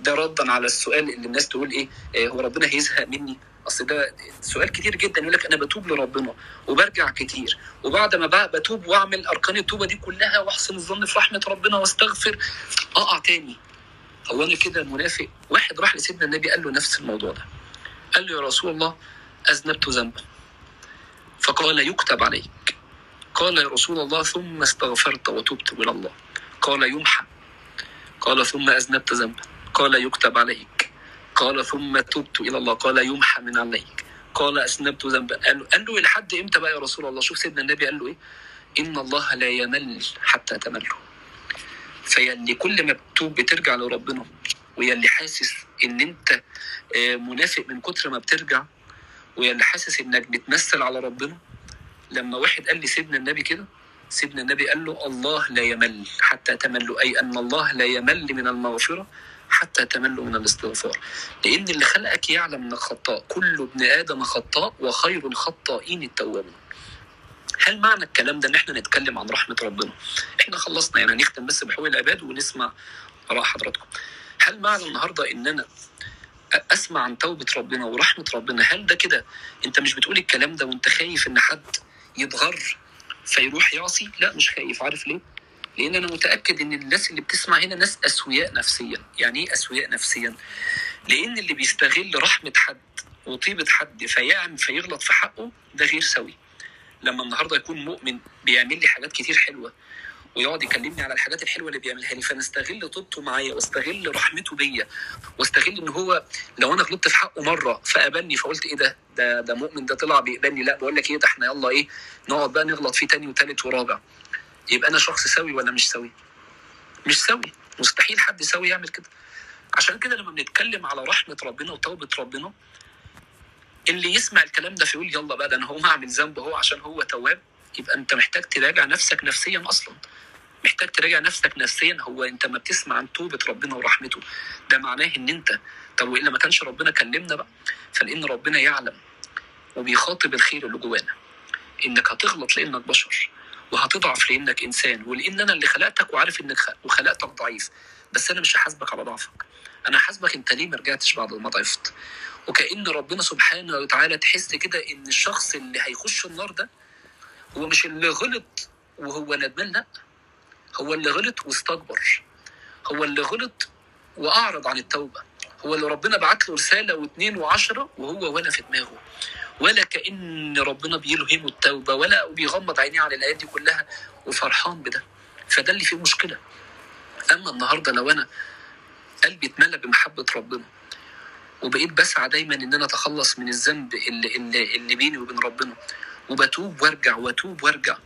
ده ردا على السؤال اللي الناس تقول إيه آه، هو ربنا هيزهق مني؟ أصل ده سؤال كتير جدا يقول لك أنا بتوب لربنا وبرجع كتير. وبعد ما بتوب وأعمل أركان التوبة دي كلها وأحسن الظن في رحمة ربنا وأستغفر أقع تاني. هو أنا كده منافق؟ واحد راح لسيدنا النبي قال له نفس الموضوع ده. قال له يا رسول الله أذنبت ذنبا فقال يكتب عليك. قال يا رسول الله ثم استغفرت وتبت إلى الله. قال يمحى. قال ثم أذنبت ذنبا قال يكتب عليك. قال ثم تبت إلى الله. قال يمحى من عليك. قال أذنبت ذنبا قال له, لحد إمتى بقى يا رسول الله؟ شوف سيدنا النبي قال له إيه؟ إن الله لا يمل حتى تملوا فيلي كل ما بتوب بترجع لربنا ويلي حاسس إن أنت آه، منافق من كتر ما بترجع ويلي حاسس إنك بتمثل على ربنا. لما واحد قال لي سيدنا النبي كده سيدنا النبي قال له الله لا يمل حتى تملوا أي أن الله لا يمل من المغفرة حتى تملوا من الاستغفار. لأن اللي خلقك يعلم إنك خطاء. كل ابن آدم خطاء وخير الخطائين التوابون. هل معنى الكلام ده إن إحنا نتكلم عن رحمة ربنا؟ إحنا خلصنا يعني هنختم بس بحقوق العباد ونسمع آراء حضراتكم. هل معنى النهارده إن أنا أسمع عن توبة ربنا ورحمة ربنا؟ هل ده كده أنت مش بتقول الكلام ده وأنت خايف إن حد يتغر فيروح يعصي؟ لا مش خايف. عارف ليه؟ لأن أنا متأكد إن الناس اللي بتسمع هنا ناس أسوياء نفسيا. يعني إيه أسوياء نفسيا؟ لأن اللي بيستغل رحمة حد وطيبة حد فيعمل فيغلط في حقه ده غير سوي. لما النهارده يكون مؤمن بيعمل لي حاجات كتير حلوة ويقعد يكلمني على الحاجات الحلوة اللي بيعملها لي. فانا استغل طيبته معايا واستغل رحمته بيا واستغل إن هو لو أنا غلطت في حقه مرة فقبلني فقلت إيه ده؟ ده ده مؤمن ده طلع بيقبلني لا بقول لك إيه؟ ده إحنا يلا إيه نقعد بقى نغلط فيه تاني وتالت ورابع. يبقى أنا شخص سوي ولا مش سوي؟ مش سوي. مستحيل حد سوي يعمل كده. عشان كده لما بنتكلم على رحمة ربنا وتوبه ربنا اللي يسمع الكلام ده فيقول يلا بقى ده أنا هقوم أعمل ذنب أهو عشان هو تواب يبقى أنت محتاج تراجع نفسك نفسيا أصلا. محتاج تراجع نفسك نفسيا. هو أنت ما بتسمع عن توبة ربنا ورحمته ده معناه إن أنت طب وإلا ما كانش ربنا كلمنا بقى؟ فلأن ربنا يعلم وبيخاطب الخير اللي جوانا. إنك هتغلط لأنك بشر وهتضعف لأنك إنسان ولأن أنا اللي خلقتك وعارف إنك. وخلقتك ضعيف. بس أنا مش هحاسبك على ضعفك. أنا هحاسبك أنت ليه ما رجعتش بعد ما ضعفت؟ وكأن ربنا سبحانه وتعالى تحس كده إن الشخص اللي هيخش النار ده هو مش اللي غلط وهو ندمان لأ. هو اللي غلط واستكبر. هو اللي غلط وأعرض عن التوبة. هو اللي ربنا بعت له رسالة واثنين وعشرة وهو ولا في دماغه. ولا كأن ربنا بيلهمه التوبة ولا بيغمض عينيه على الآيات دي كلها وفرحان بده. فده اللي فيه مشكلة. أما النهارده لو أنا قلبي اتملى بمحبة ربنا وبقيت بسعى دايما إن أنا أتخلص من الذنب اللي, اللي, اللي بيني وبين ربنا وبتوب وارجع وأتوب وارجع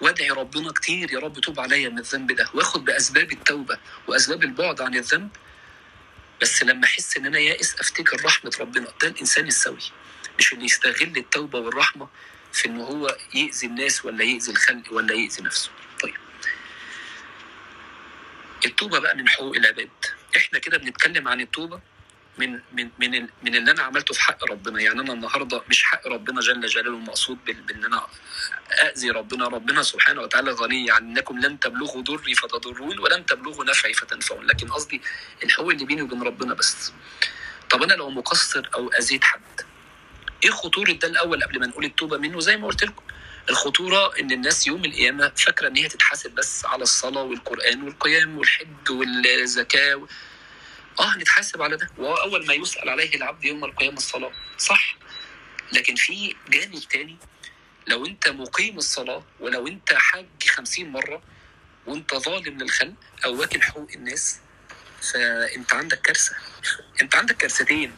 وادعي ربنا كتير يا رب توب عليا من الذنب ده واخد بأسباب التوبة وأسباب البعد عن الذنب. بس لما أحس إن أنا يائس أفتكر رحمة ربنا. ده الإنسان السوي. مش اللي يستغل التوبة والرحمة في ان هو يأذي الناس ولا يأذي الخلق ولا يأذي نفسه. طيب. التوبة بقى من حقوق العباد. إحنا كده بنتكلم عن التوبة. من من من من اللي أنا عملته في حق ربنا. يعني أنا النهارده مش حق ربنا جل جلاله المقصود بإن أنا اذي ربنا. ربنا سبحانه وتعالى غني عن إنكم لن تبلغوا ضري فتضرون ولن تبلغوا نفعي فتنفعون لكن قصدي الحقوق اللي بيني وبين ربنا بس. طب أنا لو مقصر أو أذيت حد إيه خطورة ده الأول قبل ما نقول التوبة منه؟ زي ما قلت لكم. الخطورة إن الناس يوم القيامة فاكرة إن هي تتحاسب بس على الصلاة والقرآن والقيام والحج والزكاة. آه هنتحاسب على ده. واول ما يسأل عليه العبد يوم القيامة الصلاة صح. لكن في جانب تاني لو أنت مقيم الصلاة ولو أنت حاج خمسين مرة وأنت ظالم للخلق أو واكل حقوق الناس فأنت عندك كارثة. أنت عندك كارثتين.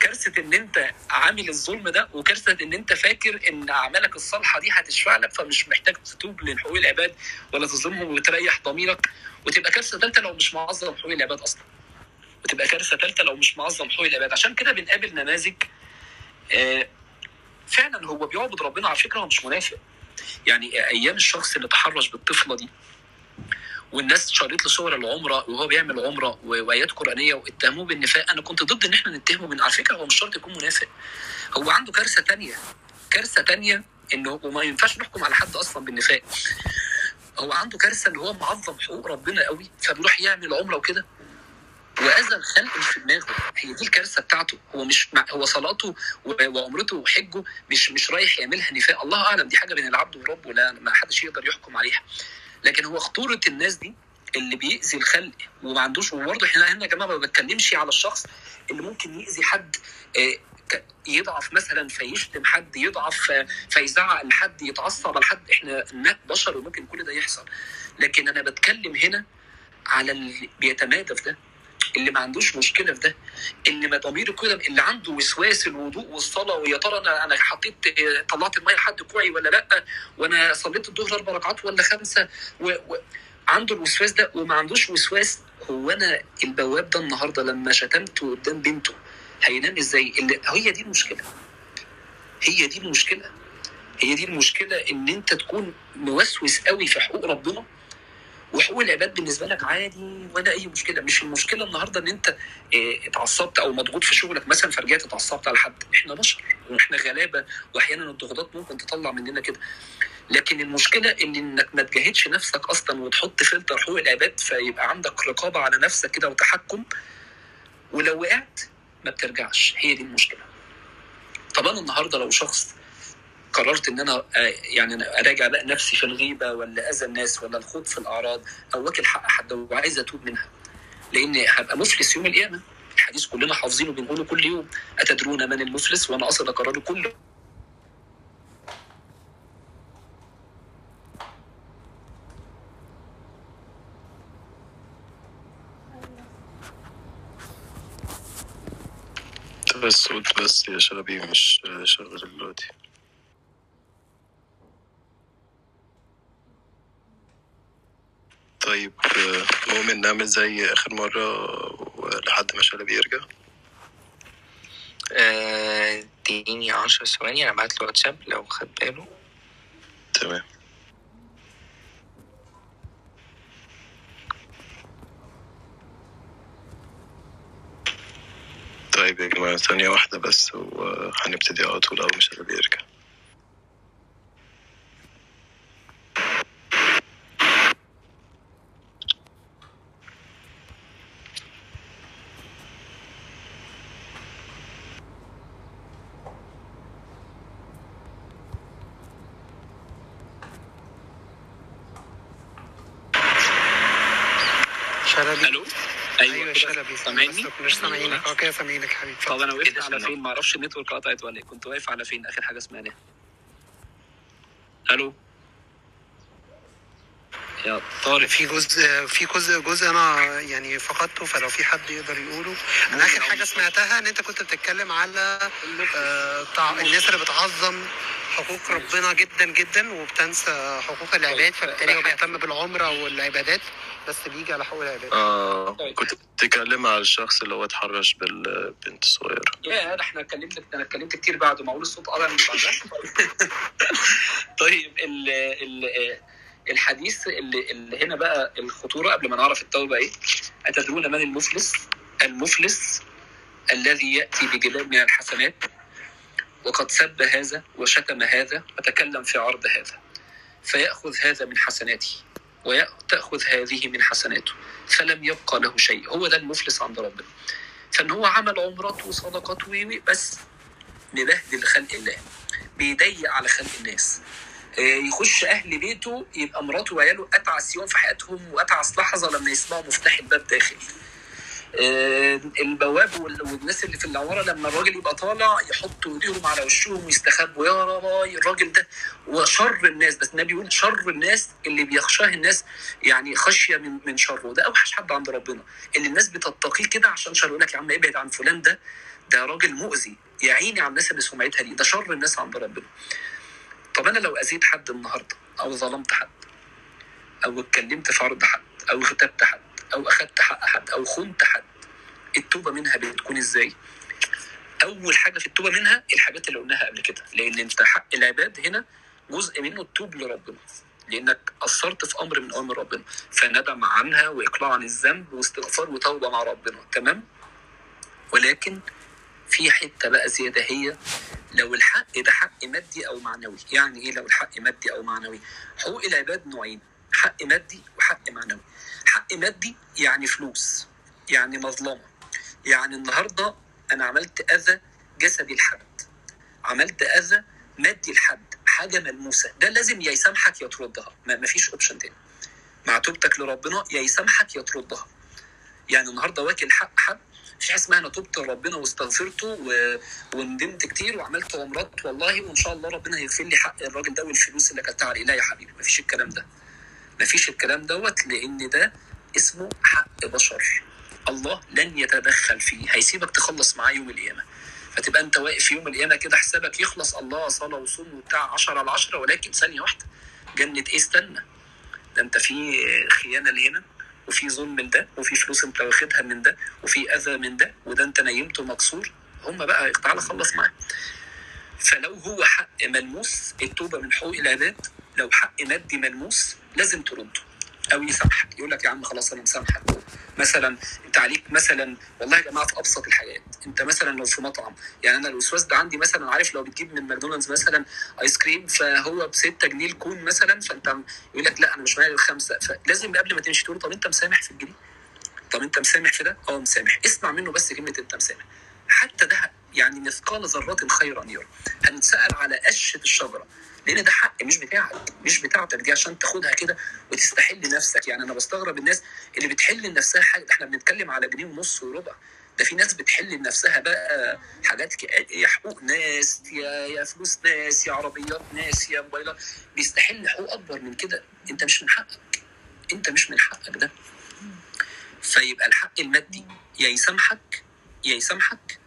كارثة إن أنت عامل الظلم ده وكارثة إن أنت فاكر إن أعمالك الصالحة دي هتشفع لك فمش محتاج تتوب لحقوق العباد ولا تظلمهم وتريح ضميرك وتبقى كارثة ثالثه لو مش معظم حقوق العباد أصلا. وتبقى كارثة ثالثه لو مش معظم حقوق العباد. عشان كده بنقابل نماذج آه، فعلا هو بيعبد ربنا على فكرة هو مش منافق. يعني أيام الشخص اللي تحرش بالطفلة دي والناس شريت له صور العمرة وهو بيعمل عمرة وآيات قرآنية واتهموه بالنفاق. أنا كنت ضد إن إحنا نتهمه من على فكرة هو مش شرط يكون منافق. هو عنده كارثة تانية. كارثة تانية انه وما ينفعش نحكم على حد أصلا بالنفاق. هو عنده كارثة إن هو معظم حقوق ربنا قوي فبيروح يعمل عمرة وكده. واذى الخلق اللي في دماغه. هي دي الكارثة بتاعته. هو مش هو صلاته وعمرته وحجه مش مش رايح يعملها نفاق. الله أعلم دي حاجة بين العبد وربه لا ما حدش يقدر يحكم عليها. لكن هو خطورة الناس دي اللي بيأذي الخلق وما عندوش وبرضه إحنا هنا يا جماعة ما بتكلمش على الشخص اللي ممكن يأذي حد آه، يضعف مثلا فيشتم حد يضعف آه، فيزعق لحد يتعصب على حد إحنا نا- بشر وممكن كل ده يحصل. لكن أنا بتكلم هنا على اللي بيتمادى في ده. اللي ما عندوش مشكلة في ده اللي ما ضميره كده اللي عنده وسواس الوضوء والصلاة ويا ترى أنا أنا حطيت طلعت المية لحد كوعي ولا لأ؟ وأنا صليت الظهر أربع ركعات ولا خمسة؟ و... و... عنده الوسواس ده وما عندوش وسواس هو أنا البواب ده النهارده لما شتمته قدام بنته هينام إزاي؟ اللي هي دي المشكلة. هي دي المشكلة. هي دي المشكلة إن أنت تكون موسوس قوي في حقوق ربنا وحقوق العباد بالنسبة لك عادي ولا أي مشكلة. مش المشكلة النهارده إن أنت إيه، اتعصبت أو مضغوط في شغلك. مثلا فرجعت اتعصبت على حد. إحنا بشر وإحنا غلابة واحيانا الضغوطات ممكن تطلع مننا كده. لكن المشكلة إن إنك ما تجاهدش نفسك أصلا وتحط فلتر حقوق العباد فيبقى عندك رقابة على نفسك كده وتحكم. ولو وقعت ما بترجعش. هي دي المشكلة. طب أنا النهارده لو شخص قررت إن أنا آه، يعني أراجع بقى نفسي في الغيبة ولا أذى الناس ولا الخوض في الأعراض. أو واكل حق حد وعايز أتوب منها. لأن هبقى مفلس يوم القيامة. الحديث كلنا حافظينه بنقوله كل يوم. أتدرون من المفلس؟ وأنا أصلا اكرره كل طب الصوت بس يا شبابي مش شغال دلوقتي. طيب آه، مؤمن نعمل زي آخر مرة لحد ما شلبي يرجع. آه، اديني عشر ثواني أنا بعت له واتساب لو خد باله. تمام. طيب يا جماعة ثانية واحدة بس وهنبتدي على طول أول ما شلبي يرجع شلبي ألو شلبي سامعني كناش سامعينك آه كده سامعينك حبيبي طب أنا إيه وقفت على سامع؟ فين؟ ما أعرفش النتورك قطعت ولا إيه كنت واقف على فين؟ آخر حاجة سمعناها ألو؟ يا طارق في جزء في جزء جزء أنا يعني فقدته فلو في حد يقدر يقوله. أنا آخر حاجة سمعتها إن أنت كنت بتتكلم على آه، الناس اللي بتعظم حقوق ربنا جدا جدا وبتنسى حقوق العباد فبالتالي هو بيهتم بالعمرة والعبادات. بس بيجي على حقوق العباد آه كنت بتتكلم على الشخص اللي هو اتحرش بالبنت الصغيرة يا ده إحنا اتكلمت أنا اتكلمت كتير بعد ما أقول الصوت بعدها. طيب ال ال الحديث اللي, اللي هنا بقى الخطورة قبل ما نعرف التوبة إيه؟ أتدرون من المفلس؟ المفلس الذي يأتي بجبال من الحسنات. وقد سب هذا وشتم هذا وتكلم في عرض هذا. فيأخذ هذا من حسناته. وتأخذ هذه من حسناته فلم يبقى له شيء هو ده المفلس عند ربنا. فإن هو عمل وي وي بس مبهدل خلق الله بيضيق على خلق الناس. آه، يخش أهل بيته يبقى مراته وعياله أتعس يوم في حياتهم وأتعس لحظة لما يسمعوا مفتاح الباب داخل. البواب وال- والناس اللي في العماره لما الراجل يبقى طالع يحطوا ايديهم على وشهم ويستخبوا يا رباي الراجل ده وشر الناس. بس النبي يقول شر الناس اللي بيخشاه الناس يعني خشية من من شره. ده أوحش حد عند ربنا اللي الناس بتتقيه كده عشان شر يقول لك يا عم ابعد عن فلان ده ده راجل مؤذي يا عيني على الناس اللي سمعتها دي. ده شر الناس عند ربنا. طب أنا لو أذيت حد النهارده أو ظلمت حد أو اتكلمت في عرض حد أو اغتبت حد أو أخدت حق حد أو خنت حد التوبة منها بتكون إزاي؟ أول حاجة في التوبة منها الحاجات اللي قلناها قبل كده لأن أنت حق العباد هنا جزء منه التوب لربنا لأنك قصرت في أمر من اوامر ربنا فندم عنها وإقلاع عن الذنب واستغفار وتوبة مع ربنا تمام؟ ولكن في حتة بقى زيادة هي لو الحق ده حق مادي أو معنوي. يعني إيه لو الحق مادي أو معنوي؟ حقوق العباد نوعين حق مادي وحق معنوي. حق مادي يعني فلوس يعني مظلمة. يعني النهارده أنا عملت أذى جسدي لحد. عملت أذى مادي لحد. حاجة ملموسة. ده لازم يا يسامحك يا تردها. ما مفيش اوبشن تاني. مع توبتك لربنا يا يسامحك يا تردها. يعني النهارده واكل حق حد. مفيش حاجة اسمها أنا تبت لربنا واستغفرته و... وندمت كتير وعملت عمرات والله وإن شاء الله ربنا هيغفر لي حق الراجل ده والفلوس اللي أكلتها عليه لا يا حبيبي. مفيش الكلام ده. مفيش الكلام دوت لأن ده اسمه حق بشر. الله لن يتدخل فيه. هيسيبك تخلص معاه يوم القيامة. فتبقى أنت واقف يوم القيامة كده حسابك يخلص الله صلاه وصوم وبتاع 10 على 10 ولكن ثانية واحدة جنة إيه؟ استنى. ده أنت في خيانة لهنا وفي ظلم لده وفي فلوس أنت واخدها من ده وفي أذى من ده وده أنت نيمته مكسور. هم بقى تعالى خلص معاه. فلو هو حق ملموس التوبة من حقوق العباد لو حق مادي ملموس لازم ترده أو يسامحك. يقول لك يا عم خلاص أنا مسامحك. مثلا أنت عليك مثلا والله يا جماعة في أبسط الحاجات. أنت مثلا لو في مطعم. يعني أنا الوسواس ده عندي مثلا عارف لو بتجيب من ماكدونالدز مثلا ايس كريم فهو ب 6 جنيه ال cone مثلا فأنت يقول لك لا أنا مش معايا الخمسه فلازم قبل ما تمشي تقول طب أنت مسامح في الجنيه؟ طب أنت مسامح في ده؟ أه مسامح. اسمع منه بس كلمة أنت مسامح. حتى ده يعني مثقال ذرة خيرا يره. هنسال على قشه الشجرة. لأن ده حق مش بتاعك. مش بتاعتك دي عشان تاخدها كده وتستحل نفسك. يعني أنا بستغرب الناس اللي بتحل لنفسها حاجة. ده إحنا بنتكلم على جنيه ونص وربع. ده في ناس بتحل لنفسها بقى حاجات يا حقوق ناس يا يا فلوس ناس يا عربيات ناس يا موبايلات. بيستحل حقوق أكبر من كده. أنت مش من حقك. أنت مش من حقك ده. فيبقى الحق المادي. يا يسامحك يا يسامحك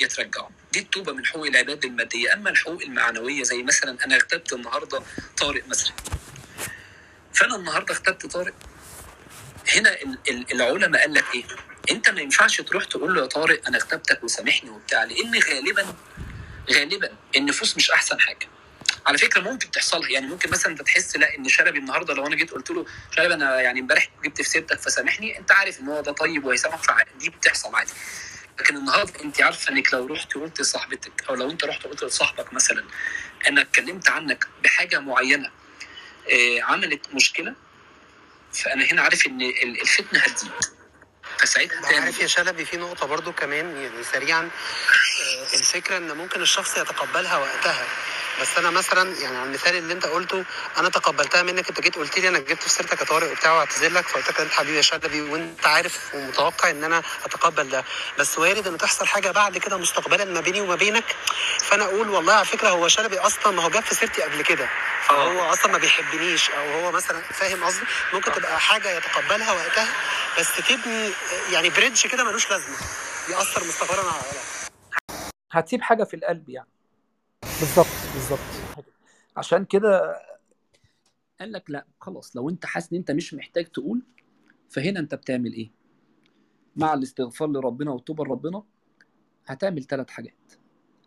يا ترجعه دي التوبة من حقوق العباد المادية. أما الحقوق المعنوية زي مثلا أنا اغتبت النهارده طارق مثلا. فأنا النهارده اغتبت طارق. هنا ال- ال- العلماء قال لك إيه؟ أنت ما ينفعش تروح تقول له يا طارق أنا اغتبتك وسامحني وبتاع لأن غالبا غالبا النفوس مش أحسن حاجة. على فكرة ممكن تحصلها. يعني ممكن مثلا أنت تحس لا إن شلبي النهارده لو أنا جيت قلت له شلبي أنا يعني امبارح جبت في سيرتك فسامحني أنت عارف إن هو ده طيب وهيسامحك فدي بتحصل عادي. لكن النهارده انت عارفه انك لو رحت قلت لصاحبتك أو لو انت رحت قلت لصاحبك مثلا أنا اتكلمت عنك بحاجة معينة آه، عملت مشكلة فأنا هنا عارف إن ال- الفتنة هتزيد. فساعتها تعمل عارف يا شلبي في نقطة برضو كمان يعني سريعا آه، الفكرة إن ممكن الشخص يتقبلها وقتها. بس أنا مثلا يعني على المثال اللي أنت قلته أنا تقبلتها منك أنت جيت قلت لي أنا جبت في سيرتك يا طارق وبتاع واعتذر لك فقلت لك انت حبيبي يا شلبي وأنت عارف ومتوقع إن أنا أتقبل ده. بس وارد إن تحصل حاجة بعد كده مستقبلا ما بيني وما بينك. فأنا أقول والله على فكرة هو شلبي أصلا ما هو جاب في سيرتي قبل كده. فهو أصلا ما بيحبنيش أو هو مثلا فاهم قصدي؟ ممكن تبقى حاجة يتقبلها وقتها بس تبني يعني بريدج كده ملوش لازمة. يأثر مستقبلا على هتسيب حاجة في القلب يعني. بالظبط بالظبط. عشان كده قال لك لا خلاص لو انت حاسس ان انت مش محتاج تقول فهنا انت بتعمل إيه؟ مع الاستغفار لربنا والتوبه لربنا هتعمل ثلاث حاجات.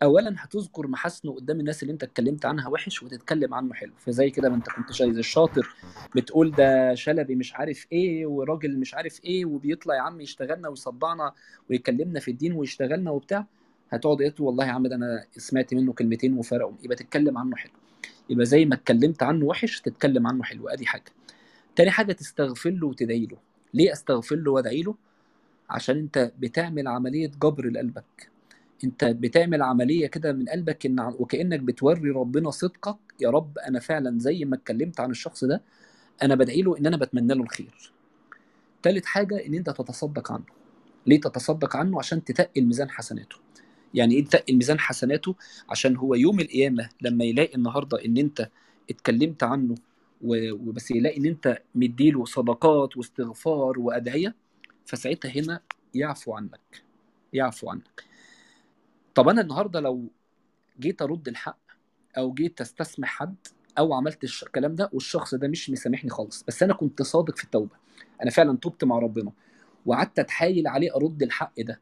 اولا هتذكر محاسنه قدام الناس اللي انت اتكلمت عنها وحش وتتكلم عنه حلو. فزي كده ما انت كنت شايف الشاطر بتقول ده شلبي مش عارف إيه وراجل مش عارف إيه وبيطلع يا عم يشتغلنا ويصدعنا ويكلمنا في الدين ويشتغلنا وبتاع. هتقعد إيه والله يا عم ده أنا سمعت منه كلمتين وفرقوا. يبقى تتكلم عنه حلو. يبقى زي ما اتكلمت عنه وحش تتكلم عنه حلو. أدي حاجة. تاني حاجة تستغفر له وتدعي له. ليه أستغفر له وأدعي له؟ عشان أنت بتعمل عملية جبر لقلبك. أنت بتعمل عملية كده من قلبك إن وكأنك بتوري ربنا صدقك. يا رب أنا فعلا زي ما اتكلمت عن الشخص ده أنا بدعي له إن أنا بتمنى له الخير. تالت حاجة إن أنت تتصدق عنه. ليه تتصدق عنه؟ عشان تتقل ميزان حسناته. يعني إيه تقل ميزان حسناته عشان هو يوم القيامة لما يلاقي النهارده ان انت اتكلمت عنه وبس يلاقي ان انت مديله صدقات واستغفار وأدعية فساعتها هنا يعفو عنك يعفو عنك. طب أنا النهارده لو جيت أرد الحق أو جيت تستسمح حد أو عملت الكلام ده والشخص ده مش مسامحني خالص بس أنا كنت صادق في التوبة. أنا فعلا تبت مع ربنا وقعدت أتحايل عليه أرد الحق ده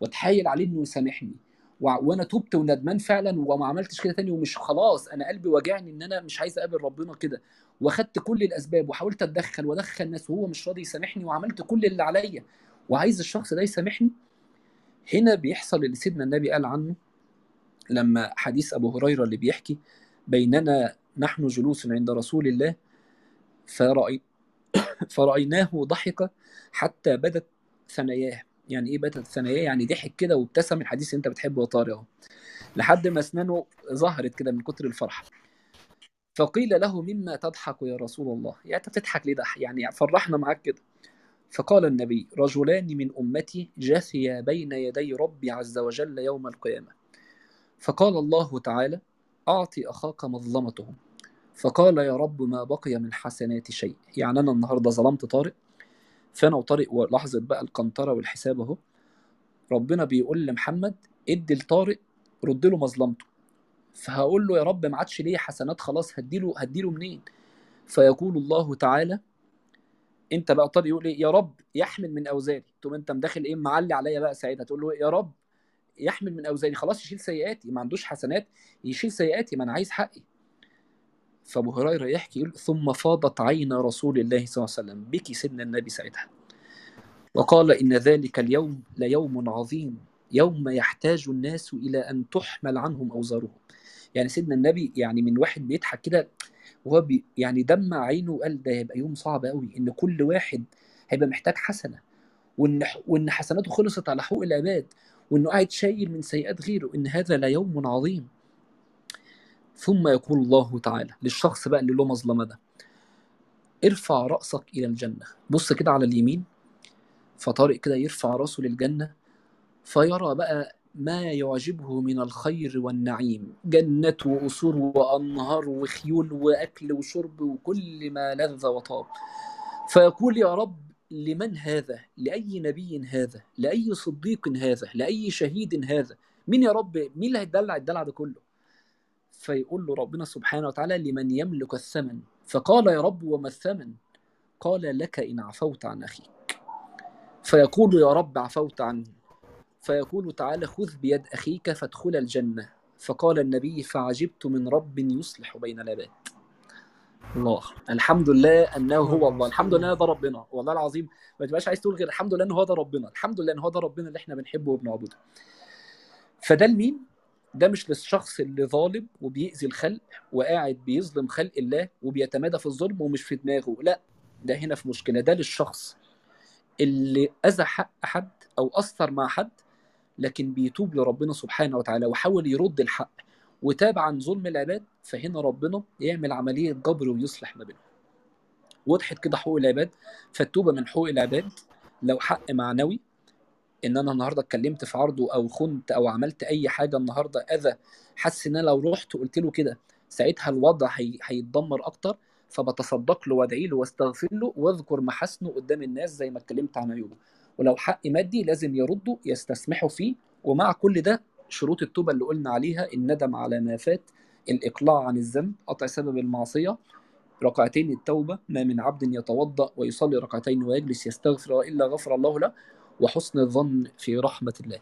وأتحايل عليه إنه يسامحني. وأنا تبت وندمان فعلا وما عملتش كده تاني ومش خلاص أنا قلبي واجعني إن أنا مش عايز أقابل ربنا كده. وأخدت كل الأسباب وحاولت أتدخل وأدخل الناس وهو مش راضي يسامحني وعملت كل اللي عليا. وعايز الشخص ده يسامحني؟ هنا بيحصل اللي سيدنا النبي قال عنه لما حديث أبو هريرة اللي بيحكي بيننا نحن جلوس عند رسول الله فرأي فرأيناه ضحك حتى بدت ثناياه. يعني إيه بدت ثناياه يعني ضحك كده وابتسم الحديث أنت بتحبه يا طارق أهو. لحد ما أسنانه ظهرت كده من كتر الفرحة. فقيل له مما تضحك يا رسول الله؟ يعني أنت بتضحك ليه ده؟ يعني فرحنا معاك كده. فقال النبي رجلان من أمتي جثيا بين يدي ربي عز وجل يوم القيامة. فقال الله تعالى أعطي أخاك مظلمته فقال يا رب ما بقي من حسنات شيء. يعني أنا النهارده ظلمت طارق فانا وطارق ولحظه بقى القنطرة والحساب اهو. ربنا بيقول لمحمد ادي لطارق رد له مظلمته. فهقول له يا رب ما عادش ليه حسنات خلاص هديله هديله منين؟ فيقول الله تعالى انت بقى طارق يقول إيه؟ يا رب يحمل من اوزاري تقوم انت مداخل إيه؟ معلي عليا بقى ساعتها. تقول له؟ يا رب يحمل من اوزاري خلاص يشيل سيئاتي. ما عندوش حسنات يشيل سيئاتي ما أنا عايز حقي. فأبو هريرة يحكي يقول ثم فاضت عين رسول الله صلى الله عليه وسلم بكي سيدنا النبي ساعتها. وقال إن ذلك اليوم ليوم عظيم يوم يحتاج الناس إلى أن تحمل عنهم أوزارهم. يعني سيدنا النبي يعني من واحد بيضحك كده وهو بي يعني دمع عينه وقال ده هيبقى يوم صعب قوي إن كل واحد هيبقى محتاج حسنة وإن وإن حسناته خلصت على حقوق العباد وإنه قاعد شايل من سيئات غيره إن هذا ليوم عظيم. ثم يقول الله تعالى للشخص بقى اللي له مظلمة ده ارفع رأسك إلى الجنة. بص كده على اليمين فطارق كده يرفع راسه للجنة فيرى بقى ما يعجبه من الخير والنعيم. جنات وقصور وأنهار وخيول وأكل وشرب وكل ما لذ وطاب. فيقول يا رب لمن هذا؟ لأي نبي هذا؟ لأي صديق هذا؟ لأي شهيد هذا؟ مين يا رب؟ مين اللي هيدلع الدلع ده كله؟ فيقول له ربنا سبحانه وتعالى لمن يملك الثمن. فقال يا رب وما الثمن؟ قال لك إن عفوت عن أخيك. فيقول يا رب عفوت عنه. فيقول تعالى خذ بيد أخيك فادخل الجنة. فقال النبي فعجبت من رب يصلح بين العباد الله. الحمد لله أنه هو الله. الحمد لله ده ربنا. والله العظيم ما تبقاش عايز تقول غير الحمد لله إن هو ده ربنا. الحمد لله إن هو ده ربنا اللي إحنا بنحبه وبنعبده. فده لمين؟ ده مش للشخص اللي ظالم وبيأذي الخلق وقاعد بيظلم خلق الله وبيتمادى في الظلم ومش في دماغه. لا ده هنا في مشكلة. ده للشخص اللي أذى حق حد أو أثر مع حد لكن بيتوب لربنا سبحانه وتعالى وحاول يرد الحق وتاب عن ظلم العباد فهنا ربنا يعمل عملية جبر ويصلح ما بينهم. وضحت كده حقوق العباد. فالتوبة من حقوق العباد لو حق معنوي إن أنا النهارده اتكلمت في عرضه أو خنت أو عملت أي حاجة النهارده أذى حاسس إن أنا لو رحت قلت له كده ساعتها الوضع هي... هيتدمر أكتر. فبتصدق له وادعي له واستغفر له واذكر محاسنه قدام الناس زي ما اتكلمت عن عيوبه. ولو حق مادي لازم يرده يستسمحوا فيه. ومع كل ده شروط التوبة اللي قلنا عليها الندم على ما فات الإقلاع عن الذنب قطع سبب المعصية ركعتين التوبة ما من عبد يتوضأ ويصلي ركعتين ويجلس يستغفر إلا غفر الله له. وحسن الظن في رحمة الله.